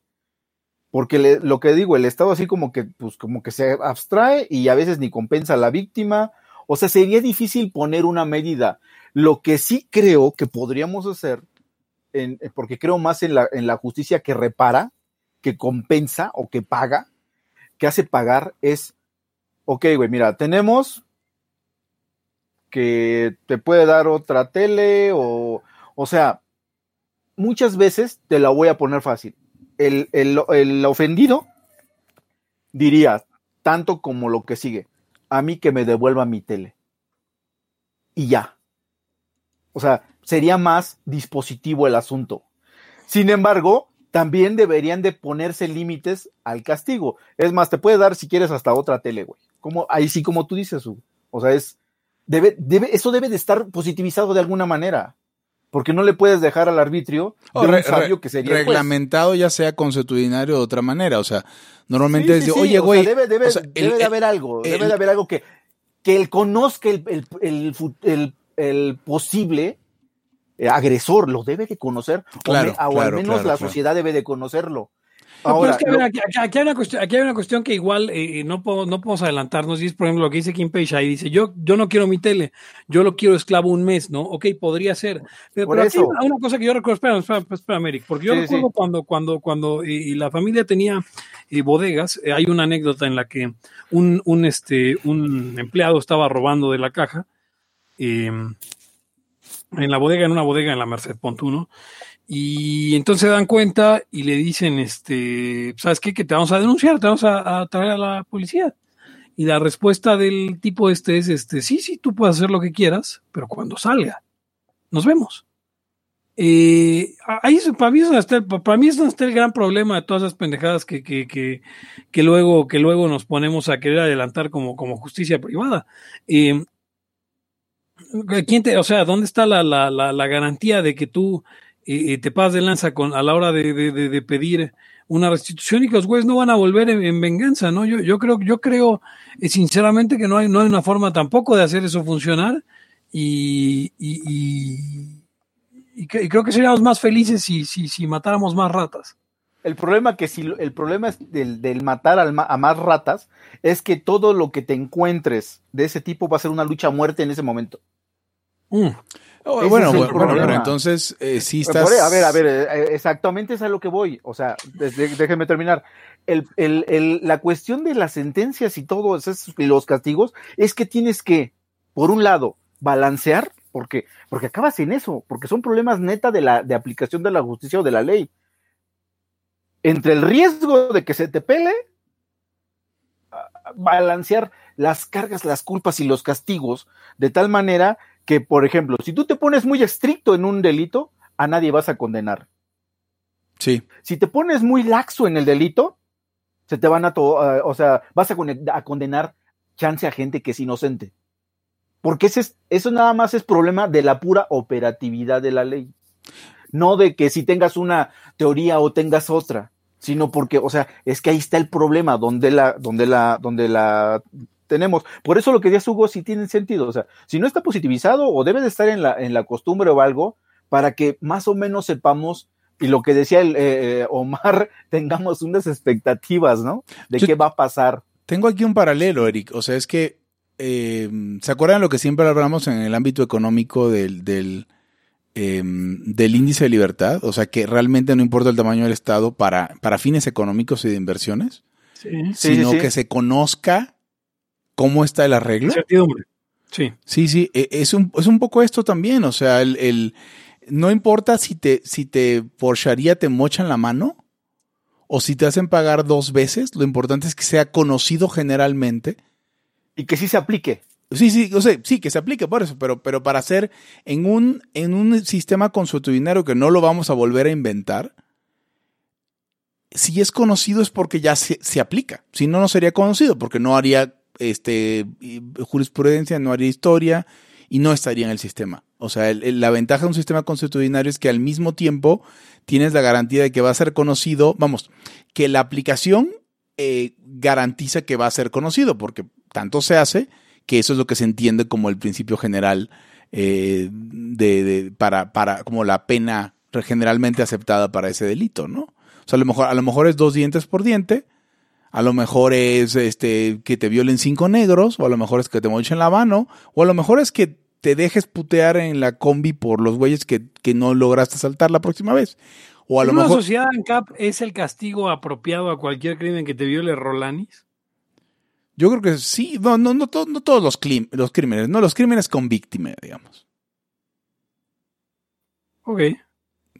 Porque lo que digo, el Estado así como que, pues, como que se abstrae y a veces ni compensa a la víctima. O sea, sería difícil poner una medida. Lo que sí creo que podríamos hacer, eh, porque creo más en la, en la justicia que repara, que compensa o que paga, que hace pagar, es, ok, güey, mira, tenemos que te puede dar otra tele o, o sea, muchas veces te la voy a poner fácil. El, el, el ofendido diría, tanto como lo que sigue, a mí que me devuelva mi tele. Y ya. O sea, sería más dispositivo el asunto. Sin embargo, también deberían de ponerse límites al castigo. Es más, te puede dar si quieres hasta otra tele, güey. Como, ahí sí, como tú dices. O sea, es, debe, debe, eso debe de estar positivizado de alguna manera. Porque no le puedes dejar al arbitrio de O un sabio que sería reglamentado ya sea consuetudinario de otra manera. O sea, normalmente Sí, es de, oye, o sea, güey. debe, debe- o sea, debe el- de haber algo, el- debe de haber algo que, que él conozca el, el, posible eh, agresor, lo debe de conocer, o Claro, me- o, al menos claro, la sociedad debe de conocerlo. No, pero Ahora, es que, aquí, aquí- hay una cuestión, aquí hay una cuestión que igual eh, no, puedo- no podemos adelantarnos. Y es, por ejemplo, lo que dice Kim Page ahí. Dice, yo, yo no quiero mi tele, yo lo quiero esclavo un mes, ¿no? Ok, podría ser. Pero, Por pero eso. una cosa que yo recuerdo, espera, espera, espera, Eric, porque yo Sí, recuerdo sí. cuando, cuando, cuando eh, y la familia tenía eh, bodegas, eh, hay una anécdota en la que un, un, este, un empleado estaba robando de la caja. eh, en la bodega, en una bodega en la Merced Pontuno, y entonces se dan cuenta y le dicen, este, ¿sabes qué? Que te vamos a denunciar, te vamos a, traer a la policía. Y la respuesta del tipo este es, este, sí, sí, tú puedes hacer lo que quieras, pero cuando salga, nos vemos. Eh, ahí para mí es está el, para mí es está el gran problema de todas esas pendejadas que, que, que, que luego, que luego nos ponemos a querer adelantar como, como justicia privada. Eh, ¿quién te, o sea, ¿dónde está la, la, la garantía de que tú eh, te pasas de lanza con, a la hora de, de, pedir una restitución y que los güeyes no van a volver en, en venganza, ¿no? Yo, yo creo, yo creo eh, sinceramente que no hay, no hay una forma tampoco de hacer eso funcionar y, y, creo que seríamos más felices si, si, si matáramos más ratas. el problema que si el problema es del, del matar a más ratas es que todo lo que te encuentres de ese tipo va a ser una lucha a muerte en ese momento. Mm. Oh, bueno, es bueno, bueno, pero problema. entonces eh, sí estás. a ver, a ver, eh, exactamente es a lo que voy. O sea, déjenme terminar. El, el- el- la cuestión de las sentencias y todos esos, y los castigos es que tienes que, por un lado, balancear, porque, porque acabas en eso, porque son problemas neta de la de aplicación de la justicia o de la ley. Entre el riesgo de que se te pele, balancear las cargas, las culpas y los castigos de tal manera que, por ejemplo, si tú te pones muy estricto en un delito, a nadie vas a condenar. Sí. Si te pones muy laxo en el delito, se te van a, a- o sea, vas a, condenar chance a gente que es inocente. Porque ese es, eso nada más es problema de la pura operatividad de la ley. No de que si tengas una teoría o tengas otra, sino porque, o sea, es que ahí está el problema donde la, donde la, donde la tenemos. Por eso lo que decías Hugo sí tiene sentido. O sea, si no está positivizado o debe de estar en la, en la costumbre o algo, para que más o menos sepamos y lo que decía el, eh, eh, Omar, tengamos unas expectativas, ¿no? De Yo- qué va a pasar. Tengo aquí un paralelo, Eric. O sea, es que, eh, ¿se acuerdan lo que siempre hablamos en el ámbito económico del, del, em, del índice de libertad? O sea, que realmente no importa el tamaño del Estado para, para fines económicos y de inversiones, Sí. Sí, sino sí, sí. que se conozca cómo está el arreglo. Incertidumbre. Sí. Sí, sí, e- es un, es un poco esto también, o sea, el, el- no importa si te, si te por Sharia te mochan la mano o si te hacen pagar dos veces, lo importante es que sea conocido generalmente. Y que sí se aplique. Sí, sí, o sea, sí, que se aplique por eso, pero, pero para hacer en un, en un sistema consuetudinario que no lo vamos a volver a inventar, si es conocido es porque ya se, se aplica. Si no, no sería conocido, porque no haría este, jurisprudencia, no haría historia y no estaría en el sistema. O sea, la ventaja de un sistema consuetudinario es que al mismo tiempo tienes la garantía de que va a ser conocido, vamos, que la aplicación eh, garantiza que va a ser conocido, porque tanto se hace que eso es lo que se entiende como el principio general eh, de, de- para, para, como la pena generalmente aceptada para ese delito, ¿no? O sea, a lo mejor, a lo mejor es dos dientes por diente, a lo mejor es este que te violen cinco negros, o a lo mejor es que te mochen la mano, o a lo mejor es que te dejes putear en la combi por los güeyes que, que no lograste saltar la próxima vez. O a ¿En lo una mejor. sociedad en CAP es el castigo apropiado a cualquier crimen que te viole Rolanis? Yo creo que sí, no, no, no, to- no todos los, clim- los crímenes, no, los crímenes con víctima, digamos. Ok.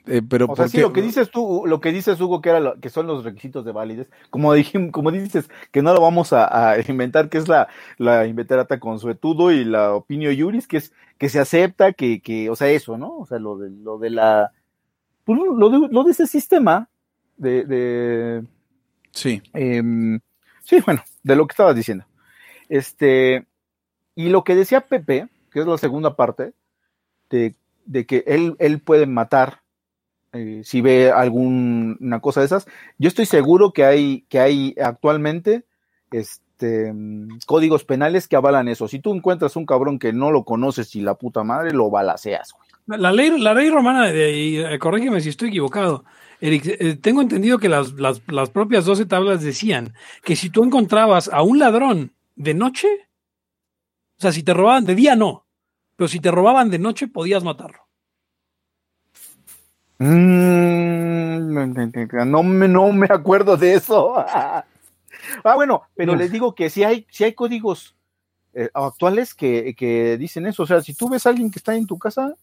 Eh, pero O sea, ¿por sí, lo que dices tú, lo que dices Hugo, que era lo- que son los requisitos de validez, como dijimos, como dices, que no lo vamos a, a inventar, que es la, la inveterata consuetudo y la opinio iuris, que es que se acepta, que, que, o sea, eso, ¿no? O sea, lo de, lo de la, pues, lo de, lo de ese sistema de, de Sí, em, sí, bueno, de lo que estabas diciendo. Este, y lo que decía Pepe, que es la segunda parte, de, de que él, él puede matar eh, si ve alguna cosa de esas. Yo estoy seguro que hay, que hay actualmente este, mm, códigos penales que avalan eso. Si tú encuentras un cabrón que no lo conoces y la puta madre, lo balaceas, güey. La ley, la ley romana, de, eh, corrígeme si estoy equivocado, Eric, eh, tengo entendido que las, las, las propias 12 tablas decían que si tú encontrabas a un ladrón de noche, o sea, si te robaban de día no, pero si te robaban de noche podías matarlo. Mm, no, me, no me acuerdo de eso. ah, bueno, pero les digo que si hay, si hay códigos eh, actuales que, que dicen eso. O sea, si tú ves a alguien que está en tu casa,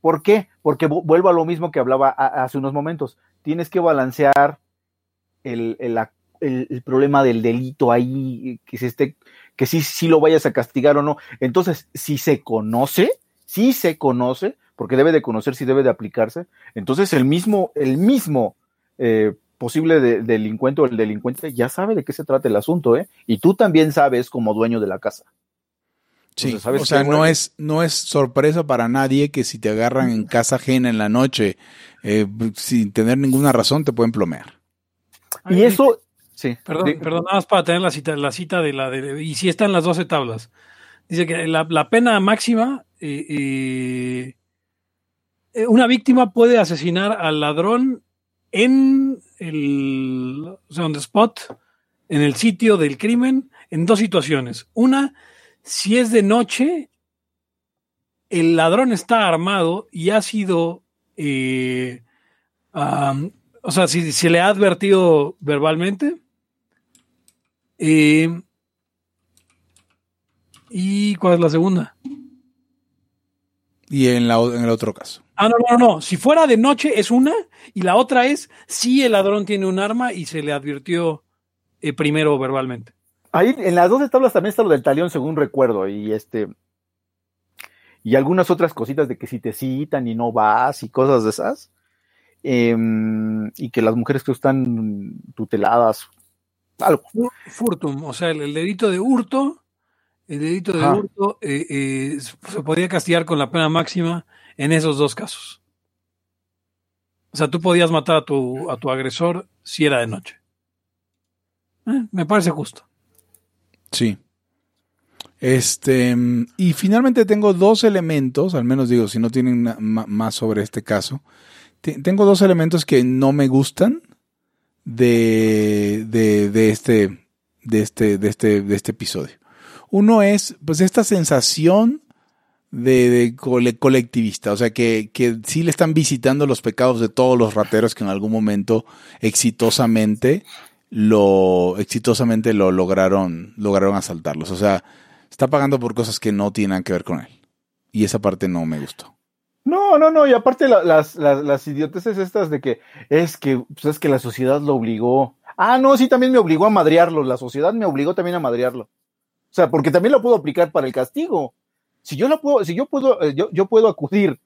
¿por qué? Porque vu- vuelvo a lo mismo que hablaba a- hace unos momentos. Tienes que balancear el, el- el problema del delito ahí, que se esté, que sí, sí lo vayas a castigar o no. Entonces, si se conoce, si se conoce, porque debe de conocer si debe de aplicarse, entonces el mismo, el mismo eh, posible de- delincuente o el delincuente ya sabe de qué se trata el asunto, ¿eh? Y tú también sabes como dueño de la casa. sí. Entonces, ¿sabes o sea, no es, no es sorpresa para nadie que si te agarran en casa ajena en la noche, eh, sin tener ninguna razón, te pueden plomear. Y eso, sí. Perdón, de- perdón, nada más para tener la cita, la cita de la de, y si está en las 12 tablas. Dice que la, la pena máxima, eh, eh, una víctima puede asesinar al ladrón en el, o sea, on spot, en el sitio del crimen, en dos situaciones. Una, si es de noche, el ladrón está armado y ha sido, eh, o sea, si se le ha advertido verbalmente. Eh, ¿Y cuál es la segunda? Y en, la, en el otro caso. Ah, no, no, no. Si fuera de noche es una y la otra es si el ladrón tiene un arma y se le advirtió eh, primero verbalmente. Ahí en las dos tablas también está lo del talión, según recuerdo, y este. Y algunas otras cositas de que si te citan y no vas y cosas de esas. Em, y que las mujeres que están tuteladas. Algo. Furtum, o sea, el, el delito de hurto, el delito de Ajá. hurto eh, eh, se podía castigar con la pena máxima en esos dos casos. O sea, tú podías matar a tu, a tu agresor si era de noche. Eh, me parece justo. Sí. Este, y finalmente tengo dos elementos, al menos digo, si no tienen más sobre este caso, te- tengo dos elementos que no me gustan de, de, de este, de este, de este, de este episodio. Uno es, pues, esta sensación de, de cole- colectivista, o sea, que, que sí le están visitando los pecados de todos los rateros que en algún momento exitosamente lo, exitosamente lo lograron, lograron asaltarlos. O sea, está pagando por cosas que no tienen que ver con él. Y esa parte no me gustó. No, no, no, y aparte la- las, las, las idioteces estas de que es que, pues es que la sociedad lo obligó. Ah, no, sí, también me obligó a madrearlo, la sociedad me obligó también a madrearlo. O sea, porque también lo puedo aplicar para el castigo. Si yo lo puedo, si yo puedo, eh, yo, yo puedo acudir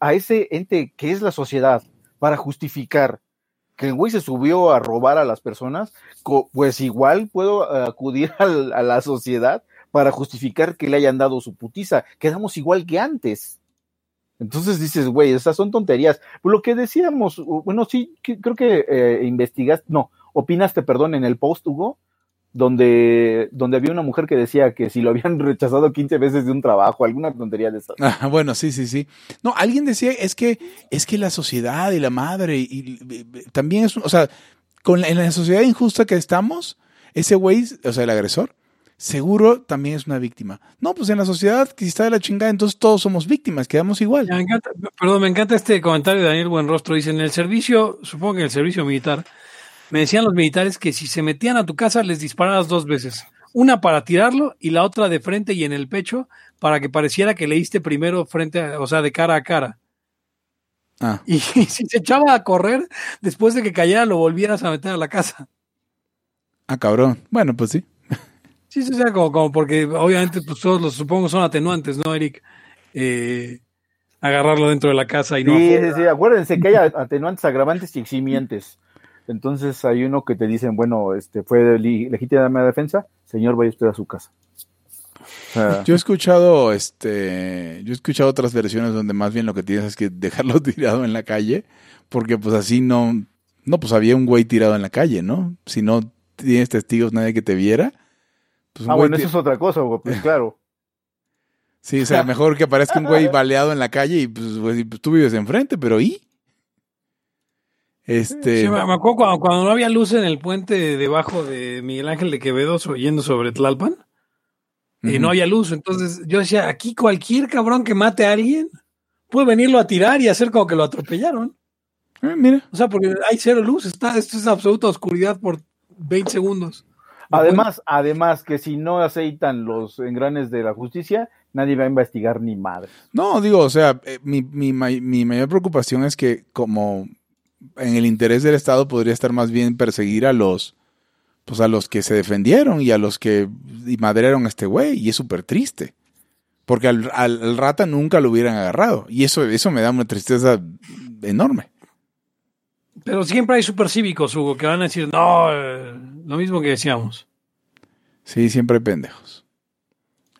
a ese ente que es la sociedad para justificar que el güey se subió a robar a las personas, pues igual puedo eh, acudir a la sociedad para justificar que le hayan dado su putiza. Quedamos igual que antes. Entonces dices, güey, esas son tonterías. Lo que decíamos, bueno, sí, creo que eh, investigaste, no, opinaste, perdón, en el post, Hugo, donde, donde había una mujer que decía que si lo habían rechazado 15 veces de un trabajo, alguna tontería de esas. Ah, bueno, sí, sí, sí. No, alguien decía, es que, es que la sociedad y la madre, y, y- y- también es, un- o sea, con la- en la sociedad injusta que estamos, ese güey, o sea, el agresor, seguro también es una víctima. No, pues en la sociedad que si está de la chingada, entonces todos somos víctimas, quedamos igual. Me encanta, perdón, me encanta este comentario de Daniel Buenrostro. Dice, en el servicio, supongo que en el servicio militar, me decían los militares que si se metían a tu casa les disparabas dos veces. Una para tirarlo y la otra de frente y en el pecho para que pareciera que le diste primero frente, a- o sea, de cara a cara. Ah, Y, si se echaba a correr, después de que cayera lo volvieras a meter a la casa. ah, cabrón. Bueno, pues sí. Sí, sí, o sea, como, como porque obviamente pues todos los supongo son atenuantes, ¿no, Eric? Eh, agarrarlo dentro de la casa y no Sí, afuera. sí, sí, acuérdense que hay atenuantes, agravantes y eximientes. Entonces hay uno que te dicen, bueno, este fue legítima defensa, señor, vaya usted a su casa. Yo he escuchado, este, yo he escuchado otras versiones donde más bien lo que tienes es que dejarlo tirado en la calle, porque pues así no, no, pues había un güey tirado en la calle, ¿no? Si no tienes testigos, nadie que te viera. Pues ah, bueno, eso es otra cosa, güey, pues claro. Sí, o sea, mejor que aparezca un güey baleado en la calle y pues, pues, tú vives enfrente, pero ¿y? Este, Sí, me acuerdo cuando, cuando no había luz en el puente debajo de Miguel Ángel de Quevedo yendo sobre Tlalpan y no había luz. Entonces yo decía, aquí cualquier cabrón que mate a alguien puede venirlo a tirar y hacer como que lo atropellaron. eh, mira, O sea, porque hay cero luz, está, esto es absoluta oscuridad por 20 segundos. Además, además que si no aceitan los engranes de la justicia, nadie va a investigar ni madre. no, digo, o sea, eh, mi, mi, mi mayor preocupación es que como en el interés del Estado podría estar más bien perseguir a los, pues a los que se defendieron y a los que y madrearon a este güey, y es súper triste. Porque al, al- al rata nunca lo hubieran agarrado. Y eso, eso me da una tristeza enorme. Pero siempre hay supercívicos, Hugo, que van a decir, no, eh, lo mismo que decíamos. Sí, siempre hay pendejos.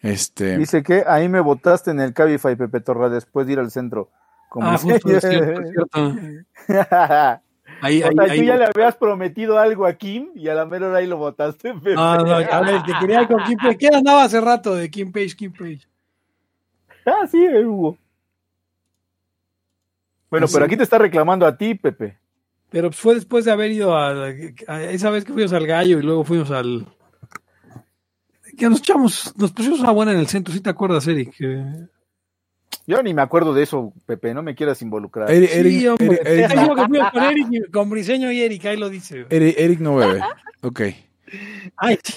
Este. Dice que ahí me votaste en el Cabify, Pepe Torra, después de ir al centro. Como Ah, justo, es cierto, es cierto. Ahí, o ahí, sea, ahí- tú ya le habías prometido algo a Kim y a la mera hora ahí lo votaste, Pepe. No, no, a ver, que quería ir con Kim Page. ¿Quién andaba hace rato de Kim Page, Kim Page? Ah, sí, eh, Hugo. Bueno, Ah, pero aquí te está reclamando a ti, Pepe. Pero pues fue después de haber ido a, a esa vez que fuimos al gallo y luego fuimos al. Que nos echamos, nos pusimos una buena en el centro, ¿sí te acuerdas, Eric? Yo ni me acuerdo de eso, Pepe, no me quieras involucrar. Eric, Sí, hombre. Eric- Eric que fuimos con Eric, con Briseño y Eric, ahí lo dice. Eric- Eric no bebe. Ok. Ay, sí,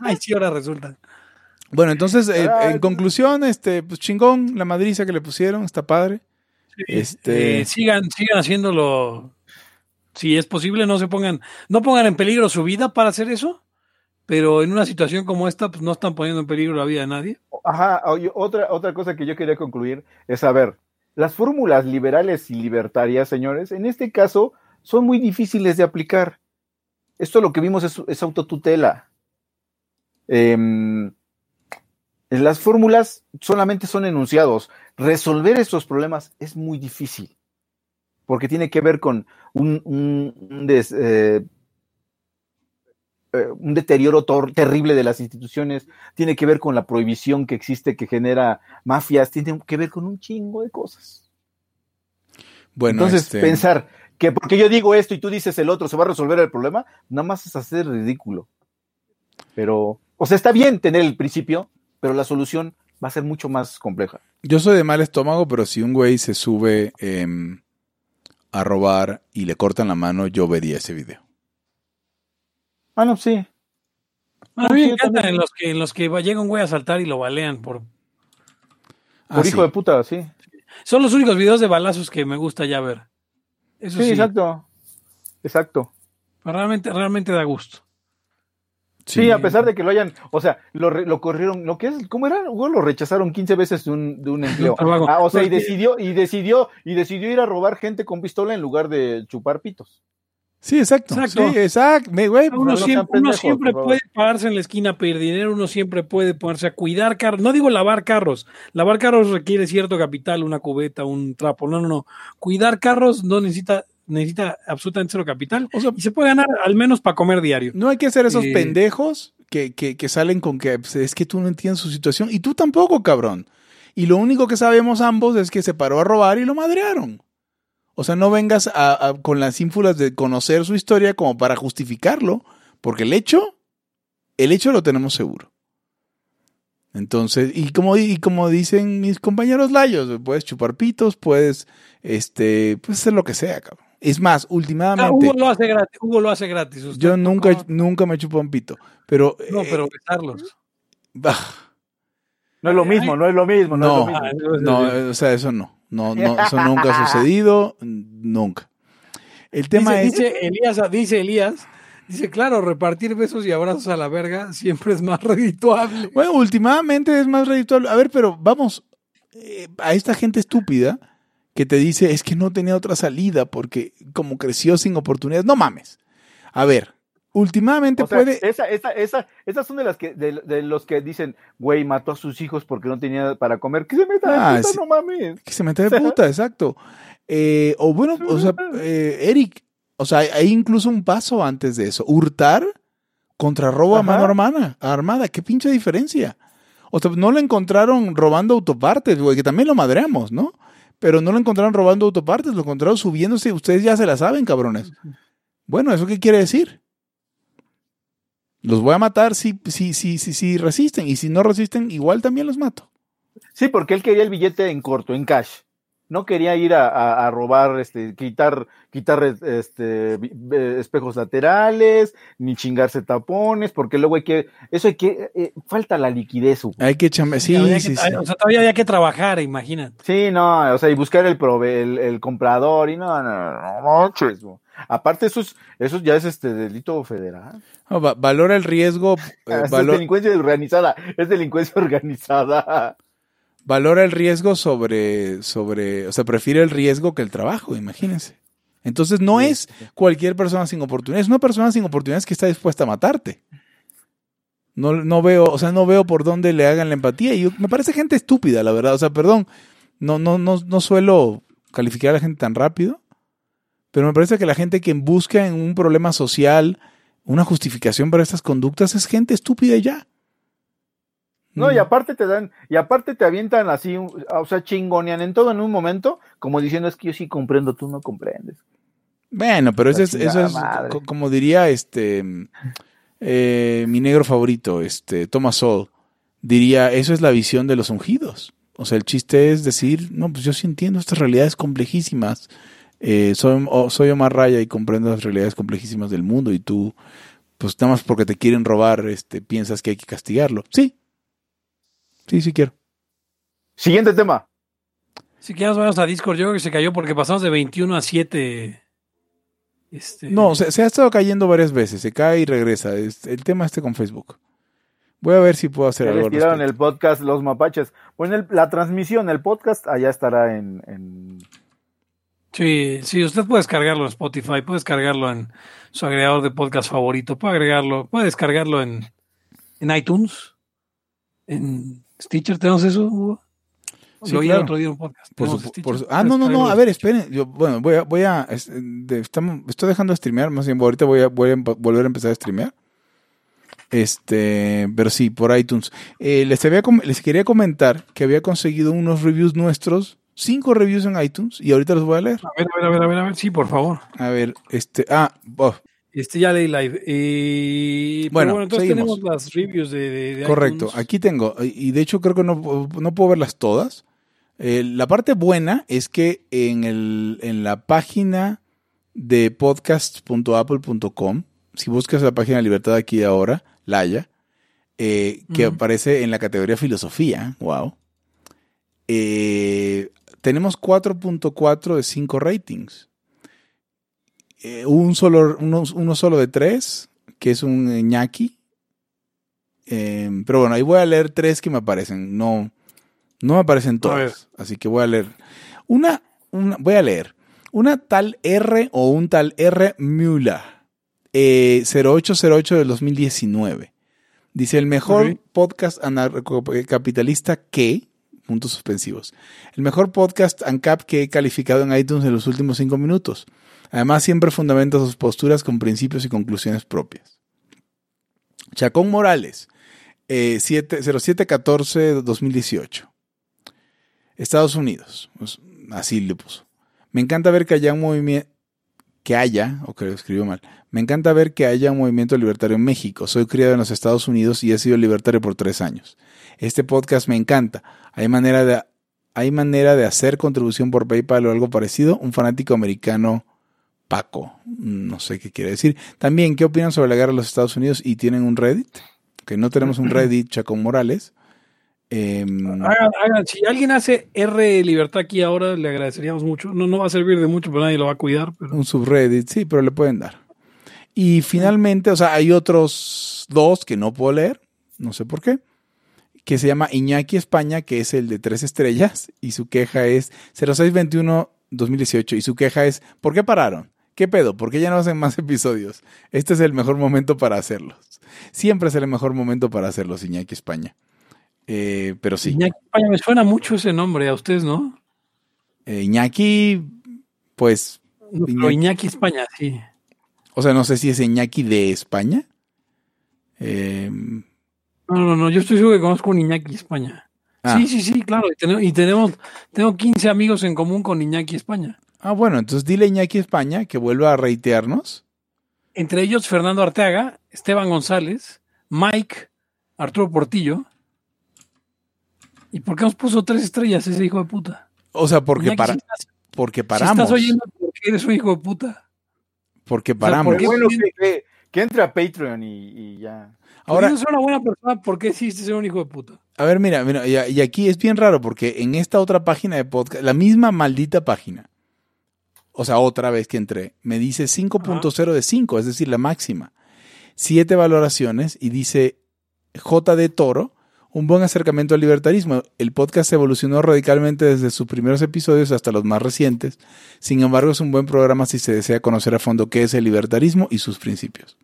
ay, sí, ahora resulta. Bueno, entonces, eh, Ah, en conclusión, este, pues chingón, la madriza que le pusieron, está padre. Este- Eh, sigan, sigan haciéndolo. Si es posible, no se pongan, no pongan en peligro su vida para hacer eso, pero en una situación como esta, pues no están poniendo en peligro la vida de nadie. Ajá, otra, otra cosa que yo quería concluir es, a ver, las fórmulas liberales y libertarias, señores, en este caso son muy difíciles de aplicar. Esto lo que vimos es, autotutela. Em, las fórmulas solamente son enunciados. Resolver estos problemas es muy difícil, porque tiene que ver con un, un- un des- eh, eh, un deterioro terrible de las instituciones, tiene que ver con la prohibición que existe que genera mafias, tiene que ver con un chingo de cosas. Bueno, Entonces, este, pensar que porque yo digo esto y tú dices el otro, se va a resolver el problema, nada más es hacer ridículo. Pero, o sea, está bien tener el principio, pero la solución va a ser mucho más compleja. Yo soy de mal estómago, pero si un güey se sube em, a robar y le cortan la mano, yo vería ese video. Ah, no, sí. A mí me encantan en los que, en los que va- llega un güey a saltar y lo balean por... Ah, Por sí. hijo de puta, sí. Son los únicos videos de balazos que me gusta ya ver. Eso Sí, sí, exacto. Exacto. realmente, realmente da gusto. Sí, a pesar de que lo hayan, o sea, lo, re- lo corrieron, lo que es, ¿cómo era? Lo rechazaron 15 veces de un, de un empleo. Ah, o sea, y decidió, y decidió, y decidió ir a robar gente con pistola en lugar de chupar pitos. Sí, exacto. Exacto. Sí, exacto. Me- güey, Uno siempre, uno siempre puede pararse en la esquina a pedir dinero, uno siempre puede ponerse a cuidar carros. No digo lavar carros. Lavar carros requiere cierto capital, una cubeta, un trapo. No, no, no. Cuidar carros no necesita, necesita absolutamente cero capital. O sea, Y se puede ganar al menos para comer diario. no hay que ser esos Eh, pendejos que, que, que salen con que pues, es que tú no entiendes su situación. Y tú tampoco, cabrón. Y lo único que sabemos ambos es que se paró a robar y lo madrearon. O sea, no vengas a- a- con las ínfulas de conocer su historia como para justificarlo, porque el hecho, el hecho lo tenemos seguro. Entonces, y como, y como dicen mis compañeros layos, puedes chupar pitos, puedes, este, pues hacer lo que sea, cabrón. Es más, Ah, últimamente, Hugo lo hace gratis. Hugo lo hace gratis. Usted yo no- nunca, nunca me chupo un pito, pero, No, eh, pero besarlos. bah, No es lo mismo, no es lo mismo, no, No. es lo mismo. Ah, no, eh, o sea, eso no, no, no, eso nunca ha sucedido, nunca. El tema dice, es, dice Elías, dice Elías, dice, claro, repartir besos y abrazos a la verga siempre es más redituable. Bueno, últimamente es más redituable. A ver, pero vamos, eh, a esta gente estúpida que te dice es que no tenía otra salida porque como creció sin oportunidades. No mames. A ver, últimamente O sea, puede... esa, esa, esa, esas son de las que, de, de los que dicen, güey, mató a sus hijos porque no tenía para comer. Que se meta Ah, puta, sí. no mames. Que se mete de puta, exacto. Eh, o bueno, o sea, eh, Eric, o sea, hay, incluso un paso antes de eso. Hurtar contra robo a mano armada, armada. ¿Qué pinche diferencia? O sea, no lo encontraron robando autopartes, güey, que también lo madreamos, ¿no? Pero no lo encontraron robando autopartes, lo encontraron subiéndose. Ustedes ya se la saben, cabrones. Bueno, ¿eso qué quiere decir? Los voy a matar si, si, si, si, si resisten. Y si no resisten, igual también los mato. Sí, porque él quería el billete en corto, en cash. No quería ir a, a- a robar, este, quitar, quitar este, espejos laterales, ni chingarse tapones, porque luego hay que, eso hay que, eh, falta la liquidez. Hay que chambear. Sí, sí, sí. O sea, todavía había que trabajar, imagínate. Sí, no, o sea, y buscar el prove el, el comprador, y no, no, no, no, güey. Aparte, eso es, eso ya es este delito federal. No, va- valora el riesgo, eh, es delincuencia organizada, es delincuencia organizada. valora el riesgo sobre, sobre, o sea, prefiere el riesgo que el trabajo, imagínense. Entonces no es cualquier persona sin oportunidades, es una persona sin oportunidades que está dispuesta a matarte. No, no veo, o sea, no veo por dónde le hagan la empatía. Y yo- me parece gente estúpida, la verdad. O sea, perdón, no, no, no, no suelo calificar a la gente tan rápido, pero me parece que la gente que busca en un problema social una justificación para estas conductas es gente estúpida y ya. No, y Mm. aparte te dan, y aparte te avientan así, o sea, chingonean en todo en un momento, como diciendo es que yo sí comprendo, tú no comprendes. Bueno, pero eso es, eso es co- como diría este eh, mi negro favorito, este Thomas Sowell, diría, eso es la visión de los ungidos. O sea, el chiste es decir, no, pues yo sí entiendo estas realidades complejísimas. Eh, soy, soy Omar Raya y comprendo las realidades complejísimas del mundo y tú, pues nada más porque te quieren robar, este, piensas que hay que castigarlo. Sí, sí, sí quiero. Siguiente tema. Si quieres, vamos a Discord. Yo creo que se cayó porque pasamos de 21 a 7. Este, No, se, se ha estado cayendo varias veces, se cae y regresa. Es el tema este con Facebook. Voy a ver si puedo hacer algo. les al tiraron respecto. el podcast Los Mapaches. Bueno, el- la transmisión, el podcast, allá estará en, en- Sí, sí, usted puede descargarlo en Spotify, puede descargarlo en su agregador de podcast favorito, puede agregarlo, puede descargarlo en, en iTunes, en Stitcher, ¿tenemos eso, Hugo? Sí, Lo claro. otro día un podcast. Por ¿Tenemos su- por ah, no, no, no, a ver, esperen. Yo, bueno, voy a, voy a, es- de- estamos, estoy dejando de streamear, más bien, ahorita voy a, voy a volver a empezar a streamear. Este, pero sí, por iTunes. Eh, les, había, les quería comentar que había conseguido unos reviews nuestros, cinco reviews en iTunes, y ahorita los voy a leer. A ver, a ver, a ver, a ver, a ver, sí, por favor. A ver, este, ah, oh, Este ya leí live. Eh, Bueno, bueno, entonces seguimos. tenemos las reviews de, de- de Correcto, iTunes. aquí tengo, y de hecho creo que no, no puedo verlas todas. Eh, la parte buena es que en, el, en la página de podcast.apple.com, si buscas la página Libertad aquí y ahora, Laya, eh, que aparece en la categoría filosofía, wow, eh, tenemos 4.4 de 5 ratings. Eh, un solo, uno, uno solo de 3, que es un ñaki. Eh, pero bueno, ahí voy a leer tres que me aparecen. No, no me aparecen todas. Así que voy a leer. Una, una, voy a leer. Una tal R o un tal R Müller. eh, 0808 del 2019. Dice el mejor podcast anarcocapitalista que, puntos suspensivos. El mejor podcast ANCAP que he calificado en iTunes en los últimos cinco minutos. Además, siempre fundamenta sus posturas con principios y conclusiones propias. Chacón Morales, eh, 7 0714-2018. Estados Unidos, pues, así le puso. Me encanta ver que haya un movimiento, que haya, o que escribió mal, me encanta ver que haya un movimiento libertario en México. Soy criado en los Estados Unidos y he sido libertario por tres años. Este podcast me encanta. Hay manera de, hay manera de hacer contribución por PayPal o algo parecido. Un fanático americano, Paco, no sé qué quiere decir. También, ¿qué opinan sobre la guerra de los Estados Unidos y tienen un Reddit? Que no tenemos un Reddit, Chacón Morales. Em, Hagan- hagan- si alguien hace R Libertad aquí ahora, le agradeceríamos mucho. No, no va a servir de mucho, pero nadie lo va a cuidar. Pero... un subreddit, sí, pero le pueden dar. Y finalmente, o sea, hay otros dos que no puedo leer, no sé por qué, que se llama Iñaki España, que es el de tres estrellas, y su queja es 0621-2018, y su queja es, ¿por qué pararon? ¿Qué pedo? ¿Por qué ya no hacen más episodios? Este es el mejor momento para hacerlos. Siempre es el mejor momento para hacerlos, Iñaki España. Eh, pero sí, Iñaki España, me suena mucho ese nombre a ustedes, ¿no? Eh, Iñaki, pues, No, Iñaki. Iñaki España, sí. o sea, no sé si es Iñaki de España. Eh, No, no, no, yo estoy seguro que conozco un Iñaki España. Ah. Sí, sí, sí, claro. Y tenemos, y tenemos, tengo 15 amigos en común con Iñaki España. Ah, bueno, entonces dile a Iñaki España que vuelva a reitearnos. Entre ellos Fernando Arteaga, Esteban González, Mike, Arturo Portillo. ¿Y por qué nos puso tres estrellas ese hijo de puta? O sea, porque, Iñaki, para, si estás, porque si paramos. estás oyendo, ¿por qué eres un hijo de puta? Porque sea, paramos. ¿por Qué qué? bueno que, que, entre a Patreon y, y ya. Ahora, si eres una buena persona, ¿por qué hiciste ser un hijo de puta? a ver, mira, mira, y, y aquí es bien raro porque en esta otra página de podcast, la misma maldita página, o sea, otra vez que entré, me dice 5.0 de 5, es decir, la máxima. Siete valoraciones y dice JD Toro, un buen acercamiento al libertarismo. El podcast evolucionó radicalmente desde sus primeros episodios hasta los más recientes. Sin embargo, es un buen programa si se desea conocer a fondo qué es el libertarismo y sus principios.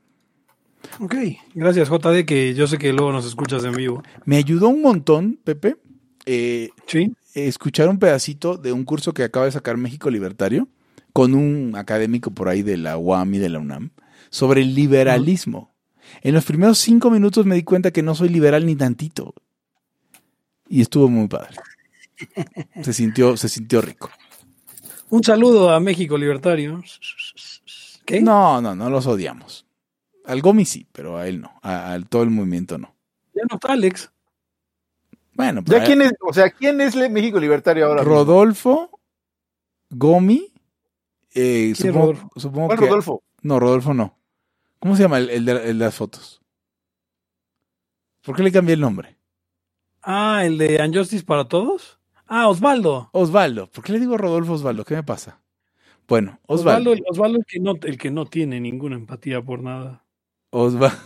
Ok, gracias JD, que yo sé que luego nos escuchas en vivo. Me ayudó un montón, Pepe, eh, Sí. escuchar un pedacito de un curso que acaba de sacar México Libertario con un académico por ahí de la UAM y de la UNAM sobre el liberalismo. En los primeros cinco minutos me di cuenta que no soy liberal ni tantito. Y estuvo muy padre. Se sintió, se sintió rico. Un saludo a México Libertario. ¿Qué? No, no, no los odiamos. Al Gomi sí, pero a él no. A, a todo el movimiento no. Ya no está Alex. Bueno, ¿Ya pues, quién es, o sea, quién es le- México Libertario ahora? Rodolfo, Gomi, eh, ¿Quién es supongo, Rodolfo? supongo ¿Cuál que... Rodolfo? No, Rodolfo no. ¿Cómo se llama el, el de, el de las fotos? ¿Por qué le cambié el nombre? Ah, el de Unjustice para todos. Ah, Osvaldo. Osvaldo. ¿Por qué le digo Rodolfo Osvaldo? ¿Qué me pasa? Bueno, Osvaldo. Osvaldo, el, Osvaldo el que no, el que no tiene ninguna empatía por nada. Osvaldo.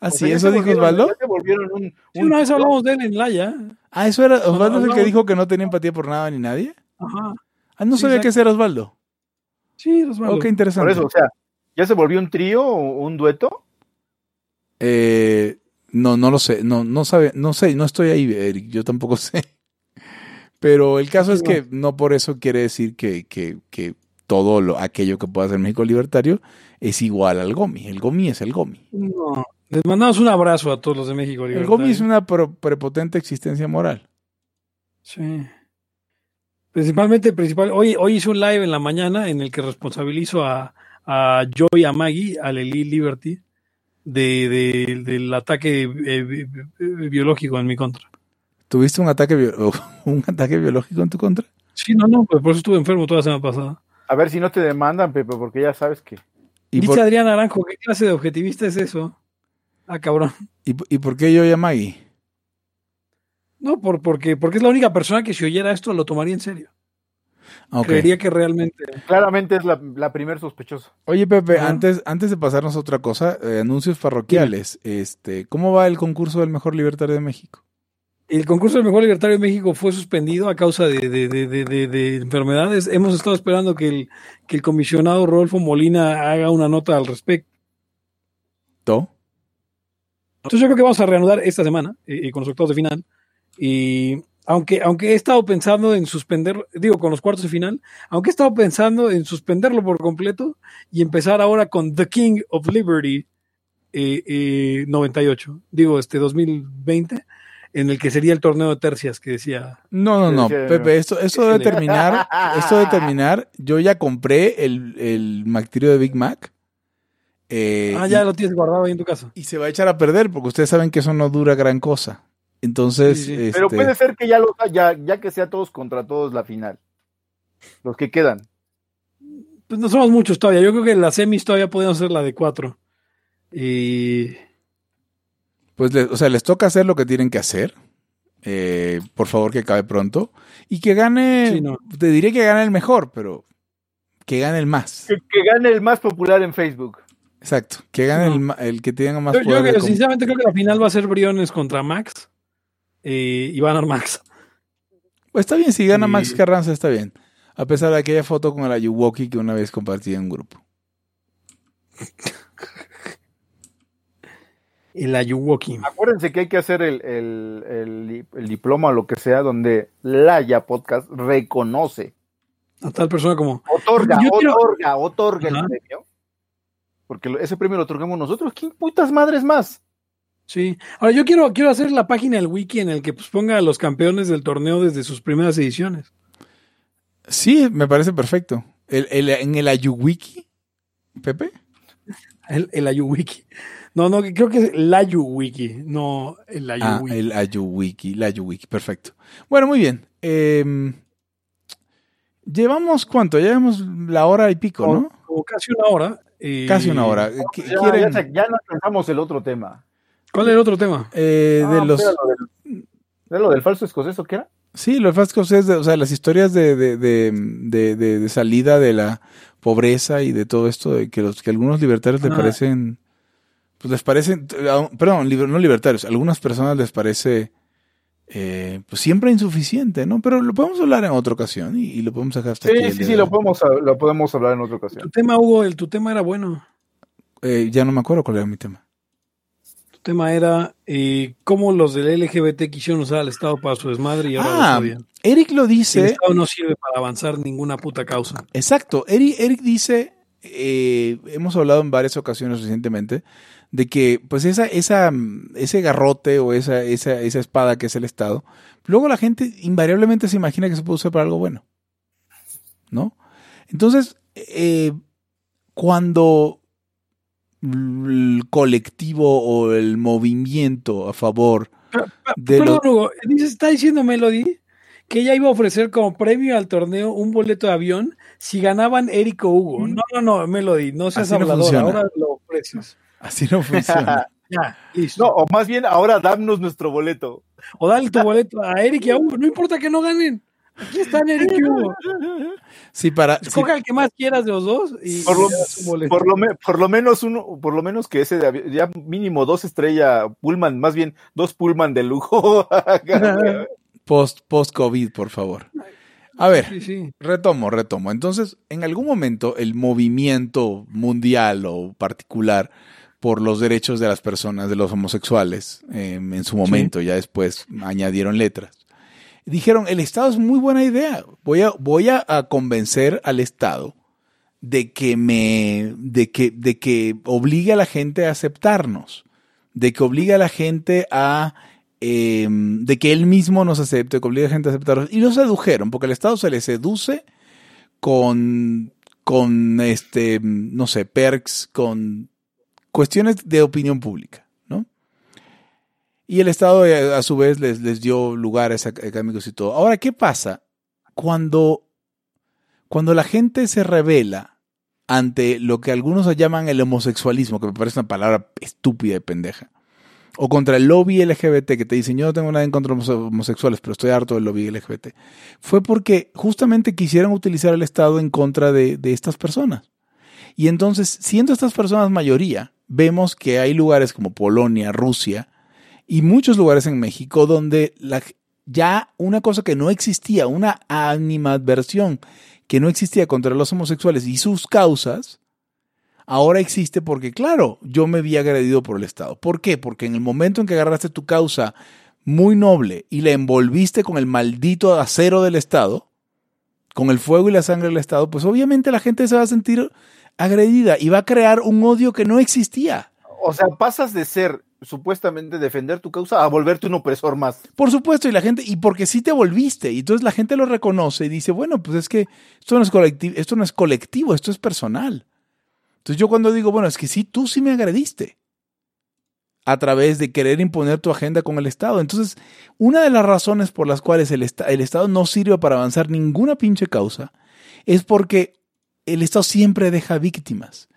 ¿Ah, sí? ¿Eso dijo Osvaldo? volvieron un, Sí, un una vez hablamos de él en Laya. Ah, ¿eso era Osvaldo es el que dijo que no tenía empatía por nada ni nadie? Ajá. Ah, no Sí, sabía exacto. que ese era Osvaldo. Sí, Osvaldo. Oh, qué Por interesante. eso, o sea, ¿ya se volvió un trío o un dueto? Eh, no, no lo sé. No, no sabe, no sé, no estoy ahí, Eric. Yo tampoco sé. Pero el caso es que no por eso quiere decir que, que, que todo lo, aquello que pueda hacer México Libertario es igual al GOMI. El GOMI es el GOMI. No. Les mandamos un abrazo a todos los de México El Libertario. GOMI es una prepotente existencia moral. Sí. Principalmente, principal. Hoy, hoy hice un live en la mañana en el que responsabilizo a, a Joy y a Maggie, a Lely Liberty, de, de- del ataque eh, bi- bi- biológico en mi contra. ¿Tuviste un ataque, bio- un ataque biológico en tu contra? Sí, no, no, pues por eso estuve enfermo toda la semana pasada. A ver si no te demandan, Pepe, porque ya sabes que. ¿Y Dice por, Adrián Naranjo, ¿qué clase de objetivista es eso? Ah, cabrón. y, y por qué yo y a Maggie? No, por, porque, porque es la única persona que si oyera esto lo tomaría en serio. Ah. Creería que realmente... Claramente es la, la primer sospechosa. Oye, Pepe, antes, antes de pasarnos a otra cosa, eh, anuncios parroquiales. Este, ¿Cómo va el concurso del mejor libertario de México? El concurso del mejor libertario de México fue suspendido a causa de, de- de- de- de- de enfermedades. Hemos estado esperando que el, que el comisionado Rodolfo Molina haga una nota al respecto. ¿To? Entonces yo creo que vamos a reanudar esta semana eh, eh, con los octavos de final. Y aunque, aunque he estado pensando en suspender, digo, con los cuartos de final, aunque he estado pensando en suspenderlo por completo y empezar ahora con The King of Liberty eh, eh, 98, digo, este 2020, en el que sería el torneo de tercias que decía. No, no, no, sí. Pepe, esto, esto debe terminar, esto debe terminar. Yo ya compré el, el Mactirio de Big Mac. eh, Ah, ya y, lo tienes guardado ahí en tu casa. y se va a echar a perder porque ustedes saben que eso no dura gran cosa. Entonces, Sí, sí. Pero este, puede ser que ya, lo, ya, ya que sea todos contra todos la final. Los que quedan. Pues no somos muchos todavía. Yo creo que la semis todavía podemos ser la de cuatro. Y pues, le- o sea, les toca hacer lo que tienen que hacer. Eh, por favor, que acabe pronto. Y que gane, Sí, no. te diré que gane el mejor, pero que gane el más. Que, que gane el más popular en Facebook. Exacto, que gane No. el, el que tenga más Yo, yo poder. creo- com- sinceramente creo que la final va a ser Briones contra Max. Eh, y va a ganar Max. Pues está bien, si gana. Max Carranza está bien. A pesar de aquella foto con el Ayuwoki que una vez compartí en un grupo. El Ayuwoki. Acuérdense que hay que hacer el, el, el- el diploma o lo que sea donde Laya Podcast reconoce, A tal persona como. otorga, Yo quiero- otorga, otorga Ajá. el premio. Porque ese premio lo otorgamos nosotros. ¿Quién putas madres más? Sí. Ahora yo quiero, quiero hacer la página del wiki en el que pues, ponga a los campeones del torneo desde sus primeras ediciones. Sí, me parece perfecto. El, el- en el Ayuwiki, Pepe. El, el Ayuwiki. No, no, creo que es el Ayuwiki, no el Ah, Ayuwiki. el Ayuwiki, el Ayuwiki, perfecto. Bueno, muy bien. Eh, llevamos cuánto? Llevamos la hora y pico, ¿no? como casi una hora. eh, Casi una hora. ¿Qu- Ya, ¿Quieren, ya, se- ya no alcanzamos el otro tema. ¿Cuál era el otro tema? eh, de Ah, los... ¿era lo del, ¿era lo del falso escocés o qué era? Sí, los fascos es, de, o sea, las historias de, de, de, de- de- de salida de la pobreza y de todo esto, de que los que algunos libertarios les Ah. parecen, pues les parecen, perdón, liber- no libertarios, a algunas personas les parece, eh, pues siempre insuficiente, ¿no? Pero lo podemos hablar en otra ocasión y, y lo podemos dejar hasta aquí. Sí, el sí, sí, de lo podemos, lo podemos hablar en otra ocasión. Tu tema, Hugo, el, tu tema era bueno. Eh, ya no me acuerdo cuál era mi tema. Tema era eh, cómo los del LGBT quisieron usar al Estado para su desmadre y ahora Ah, odian. Eric lo El dice, Estado no sirve para avanzar ninguna puta causa. Exacto. Eric, Eric dice, eh, hemos hablado en varias ocasiones recientemente, de que pues esa, esa, ese garrote o esa, esa, esa espada que es el Estado, luego la gente invariablemente se imagina que se puede usar para algo bueno. ¿No? Entonces, eh, cuando el colectivo o el movimiento a favor de Perdón, lo- Hugo, dice, está diciendo Melody que ella iba a ofrecer como premio al torneo un boleto de avión si ganaban Eric o Hugo. No, no, no, Melody, no seas Así hablador, ahora lo ofreces. así no funciona. Ya, listo. No, o más bien ahora danos nuestro boleto. O dale tu boleto a Eric y a Hugo, no importa que no ganen. Aquí están Eric y Hugo. Sí, para, sí, Escoja el que más quieras de los dos y Por lo, le das un boleto. por, lo me- por lo menos uno, por lo menos que ese de ya mínimo dos estrella Pullman, más bien dos Pullman de lujo. post, post-COVID, por favor. A ver, Sí, sí. Retomo, retomo. Entonces, en algún momento el movimiento mundial o particular por los derechos de las personas, de los homosexuales, eh, en su momento, ya después añadieron letras, dijeron, el Estado es muy buena idea, voy a, voy a, convencer al Estado de que me, de que, de que obligue a la gente a aceptarnos, de que obligue a la gente a eh, de que él mismo nos acepte, que obliga a la gente a aceptarnos. Y lo sedujeron, porque al Estado se le seduce con, con este, no sé, perks, con cuestiones de opinión pública. Y el Estado eh, a su vez les, les dio lugares académicos y todo. Ahora, ¿qué pasa cuando, cuando la gente se revela ante lo que algunos llaman el homosexualismo, que me parece una palabra estúpida y pendeja? o contra el lobby LGBT que te dicen yo no tengo nada en contra de los homosexuales, pero estoy harto del lobby LGBT, fue porque justamente quisieran utilizar el Estado en contra de, estas personas. Y entonces, siendo estas personas mayoría, vemos que hay lugares como Polonia, Rusia y muchos lugares en México donde ya una cosa que no existía, una animadversión que no existía contra los homosexuales y sus causas, ahora existe porque, claro, yo me vi agredido por el Estado. ¿Por qué? Porque en el momento en que agarraste tu causa muy noble y la envolviste con el maldito acero del Estado, con el fuego y la sangre del Estado, pues obviamente la gente se va a sentir agredida y va a crear un odio que no existía. O sea, pasas de ser supuestamente defender tu causa a volverte un opresor más. Por supuesto, y la gente, y porque sí te volviste, y entonces la gente lo reconoce y dice, bueno, pues es que esto no es colectivo, esto no es colectivo, esto es personal. Entonces yo cuando digo, bueno, es que sí, tú sí me agrediste a través de querer imponer tu agenda con el Estado. Entonces, una de las razones por las cuales el, el Estado no sirve para avanzar ninguna pinche causa es porque el Estado siempre deja víctimas.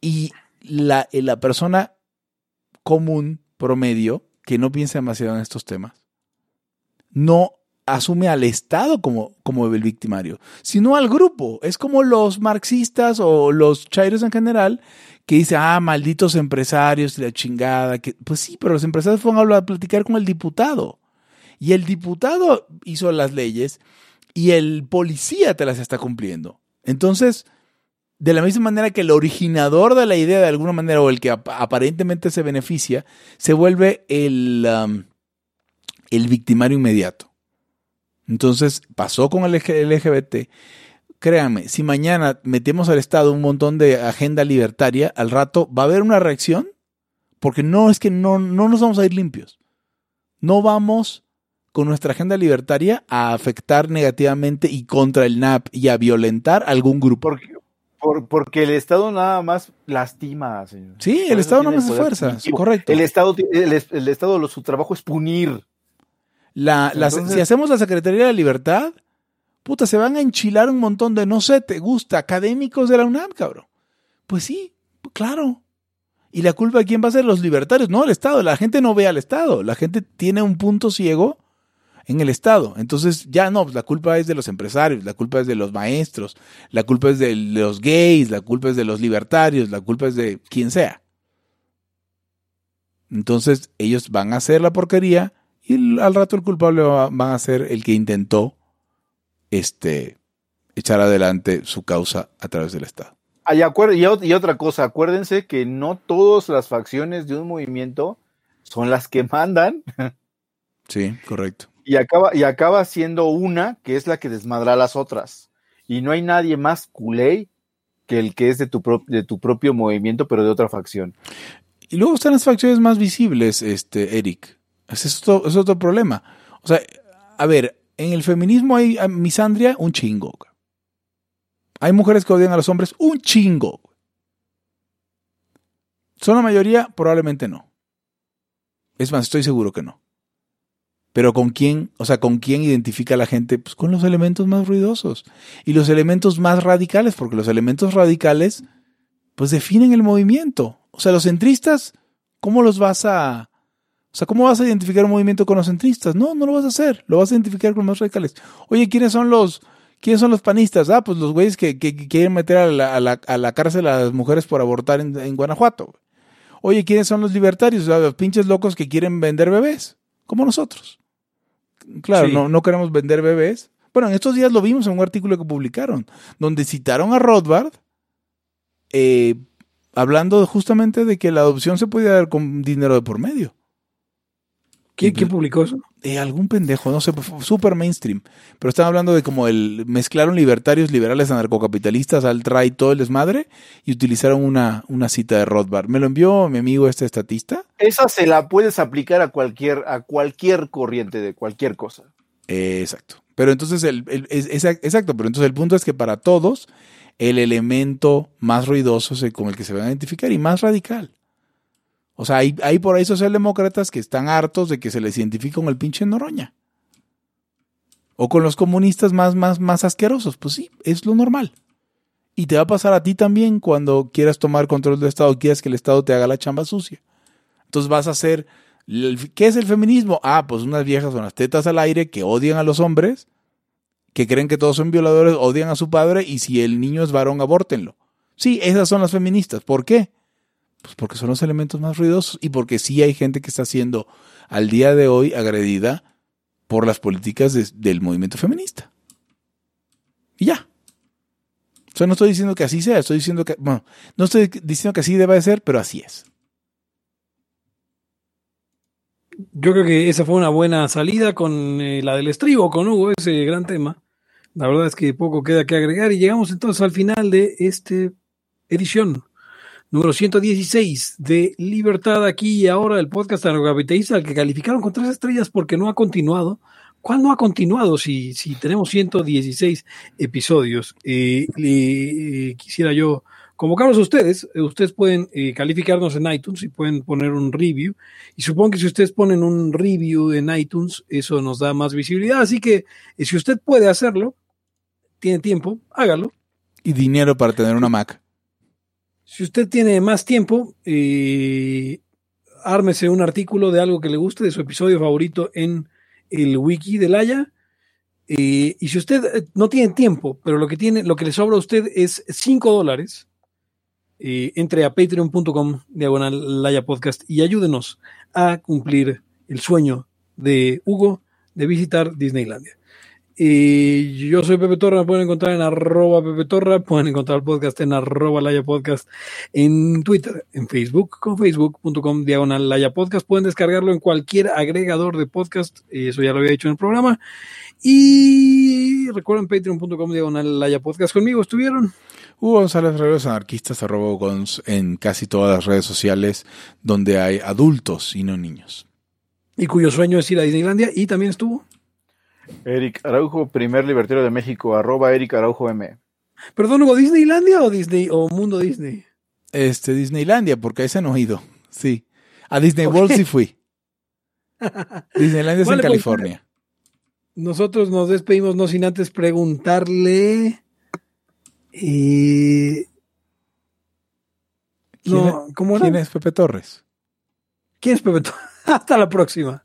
Y la, la persona común, promedio, que no piensa demasiado en estos temas, no asume al Estado como, como el victimario, sino al grupo. Es como los marxistas o los chairos en general que dicen, ah, malditos empresarios, la chingada. Que, pues sí, pero los empresarios fueron a, a platicar con el diputado. Y el diputado hizo las leyes y el policía te las está cumpliendo. Entonces, de la misma manera que el originador de la idea, de alguna manera, o el que aparentemente se beneficia, se vuelve el, um, el victimario inmediato. Entonces pasó con el LGBT. Créanme, si mañana metemos al Estado un montón de agenda libertaria, al rato va a haber una reacción, porque no es que no, no nos vamos a ir limpios. No vamos con nuestra agenda libertaria a afectar negativamente y contra el NAP y a violentar algún grupo. Porque el Estado nada más lastima, señor. Sí, el Estado no hace fuerza, correcto. El Estado, el, el Estado, su trabajo es punir. La, si hacemos la Secretaría de la Libertad, puta, se van a enchilar un montón de, no sé, te gusta, académicos de la UNAM, cabrón. Pues sí, claro. ¿Y la culpa de quién va a ser? Los libertarios, no el Estado. La gente no ve al Estado. La gente tiene un punto ciego en el Estado. Entonces, ya no, pues la culpa es de los empresarios, la culpa es de los maestros, la culpa es de los gays, la culpa es de los libertarios, la culpa es de quien sea. Entonces, ellos van a hacer la porquería y al rato el culpable va, a ser el que intentó este, echar adelante su causa a través del Estado. y, y otra cosa, acuérdense que no todas las facciones de un movimiento son las que mandan. Sí, correcto. Y acaba, y acaba siendo una que es la que desmadra a las otras. Y no hay nadie más culé que el que es de tu, de tu propio movimiento, pero de otra facción. Y luego están las facciones más visibles, este, Eric. Es otro, es otro problema. O sea, a ver, en el feminismo hay misandria, un chingo. Hay mujeres que odian a los hombres, un chingo. ¿Son la mayoría? Probablemente no. Es más, estoy seguro que no. Pero con quién, o sea, con quién identifica la gente? Pues con los elementos más ruidosos y los elementos más radicales, porque los elementos radicales, pues definen el movimiento. O sea, los centristas, ¿cómo los vas a, o sea, ¿cómo vas a identificar un movimiento con los centristas? No, no lo vas a hacer. Lo vas a identificar con los radicales. Oye, ¿quiénes son los, quiénes son los panistas? Ah, pues los güeyes que, quieren meter a la, cárcel a las mujeres por abortar en, Guanajuato. Oye, ¿quiénes son los libertarios? los pinches locos que quieren vender bebés. Como nosotros. Claro, no, no queremos vender bebés. Bueno, en estos días lo vimos en un artículo que publicaron, donde citaron a Rothbard, eh, hablando justamente de que la adopción se podía dar con dinero de por medio. ¿Quién, publicó eso? Eh, algún pendejo, no sé, super mainstream. Pero están hablando de como el mezclaron libertarios, liberales, anarcocapitalistas, alt-right, todo el desmadre y utilizaron una, una cita de Rothbard. Me lo envió mi amigo este estatista. Esa se la puedes aplicar a cualquier, a cualquier corriente de cualquier cosa. Eh, exacto. Pero entonces, el, el- es- es- exacto, pero entonces el punto es que para todos el elemento más ruidoso es el con el que se van a identificar y más radical. O sea, hay, hay por ahí socialdemócratas que están hartos de que se les identifique con el pinche Noroña. O con los comunistas más, más, más asquerosos. Pues sí, es lo normal. Y te va a pasar a ti también cuando quieras tomar control del Estado, quieras que el Estado te haga la chamba sucia. Entonces vas a hacer... el- ¿Qué es el feminismo? Ah, pues unas viejas con las tetas al aire que odian a los hombres, que creen que todos son violadores, odian a su padre y si el niño es varón, abórtenlo. Sí, esas son las feministas. ¿Por qué? Pues porque son los elementos más ruidosos y porque sí hay gente que está siendo al día de hoy agredida por las políticas de- del movimiento feminista. Y ya. O sea, no estoy diciendo que así sea, estoy diciendo que, bueno, no estoy diciendo que así deba de ser, pero así es. Yo creo que esa fue una buena salida con eh, la del estribo, con Hugo, ese gran tema. La verdad es que poco queda que agregar y llegamos entonces al final de esta edición número 116 de Libertad aquí y ahora, el podcast anarcocapitalista al que calificaron con tres estrellas porque no ha continuado. ¿Cuál no ha continuado si, si tenemos 116 episodios? Eh, eh, quisiera yo convocarlos a ustedes. Eh, Ustedes pueden eh, calificarnos en iTunes y pueden poner un review. Y supongo que si ustedes ponen un review en iTunes, eso nos da más visibilidad. Así que si usted puede hacerlo, tiene tiempo, hágalo. Y dinero para tener una Mac. Si usted tiene más tiempo, eh, ármese un artículo de algo que le guste, de su episodio favorito en el wiki de Laia. Eh, y si usted eh, no tiene tiempo, pero lo que tiene, lo que le sobra a usted es 5 dólares, entre a patreon.com diagonal Laya Podcast y ayúdenos a cumplir el sueño de Hugo de visitar Disneylandia. Eh, yo soy Pepe Torra, me pueden encontrar en arroba Pepe Torra, pueden encontrar el podcast en arroba Laya Podcast, en Twitter, en Facebook, con facebook.com diagonal Laya Podcast, pueden descargarlo en cualquier agregador de podcast, eso ya lo había dicho en el programa, y recuerden patreon.com diagonal Laya Podcast, conmigo estuvieron Hugo González Reveros, anarquistas, arroba en casi todas las redes sociales donde hay adultos y no niños. y cuyo sueño es ir a Disneylandia, y también estuvo, Eric Araujo, primer libertario de México, arroba Eric Araujo M. perdón Hugo, ¿Disneylandia o Disney o Mundo Disney? Este, Disneylandia, porque a ese no he ido. Sí. A Disney. World sí fui. Disneylandia es Vale, en pues, California. Nosotros nos despedimos no sin antes preguntarle. eh, ¿Quién, no, ¿cómo era? quién es Pepe Torres? ¿Quién es Pepe Torres? Hasta la próxima.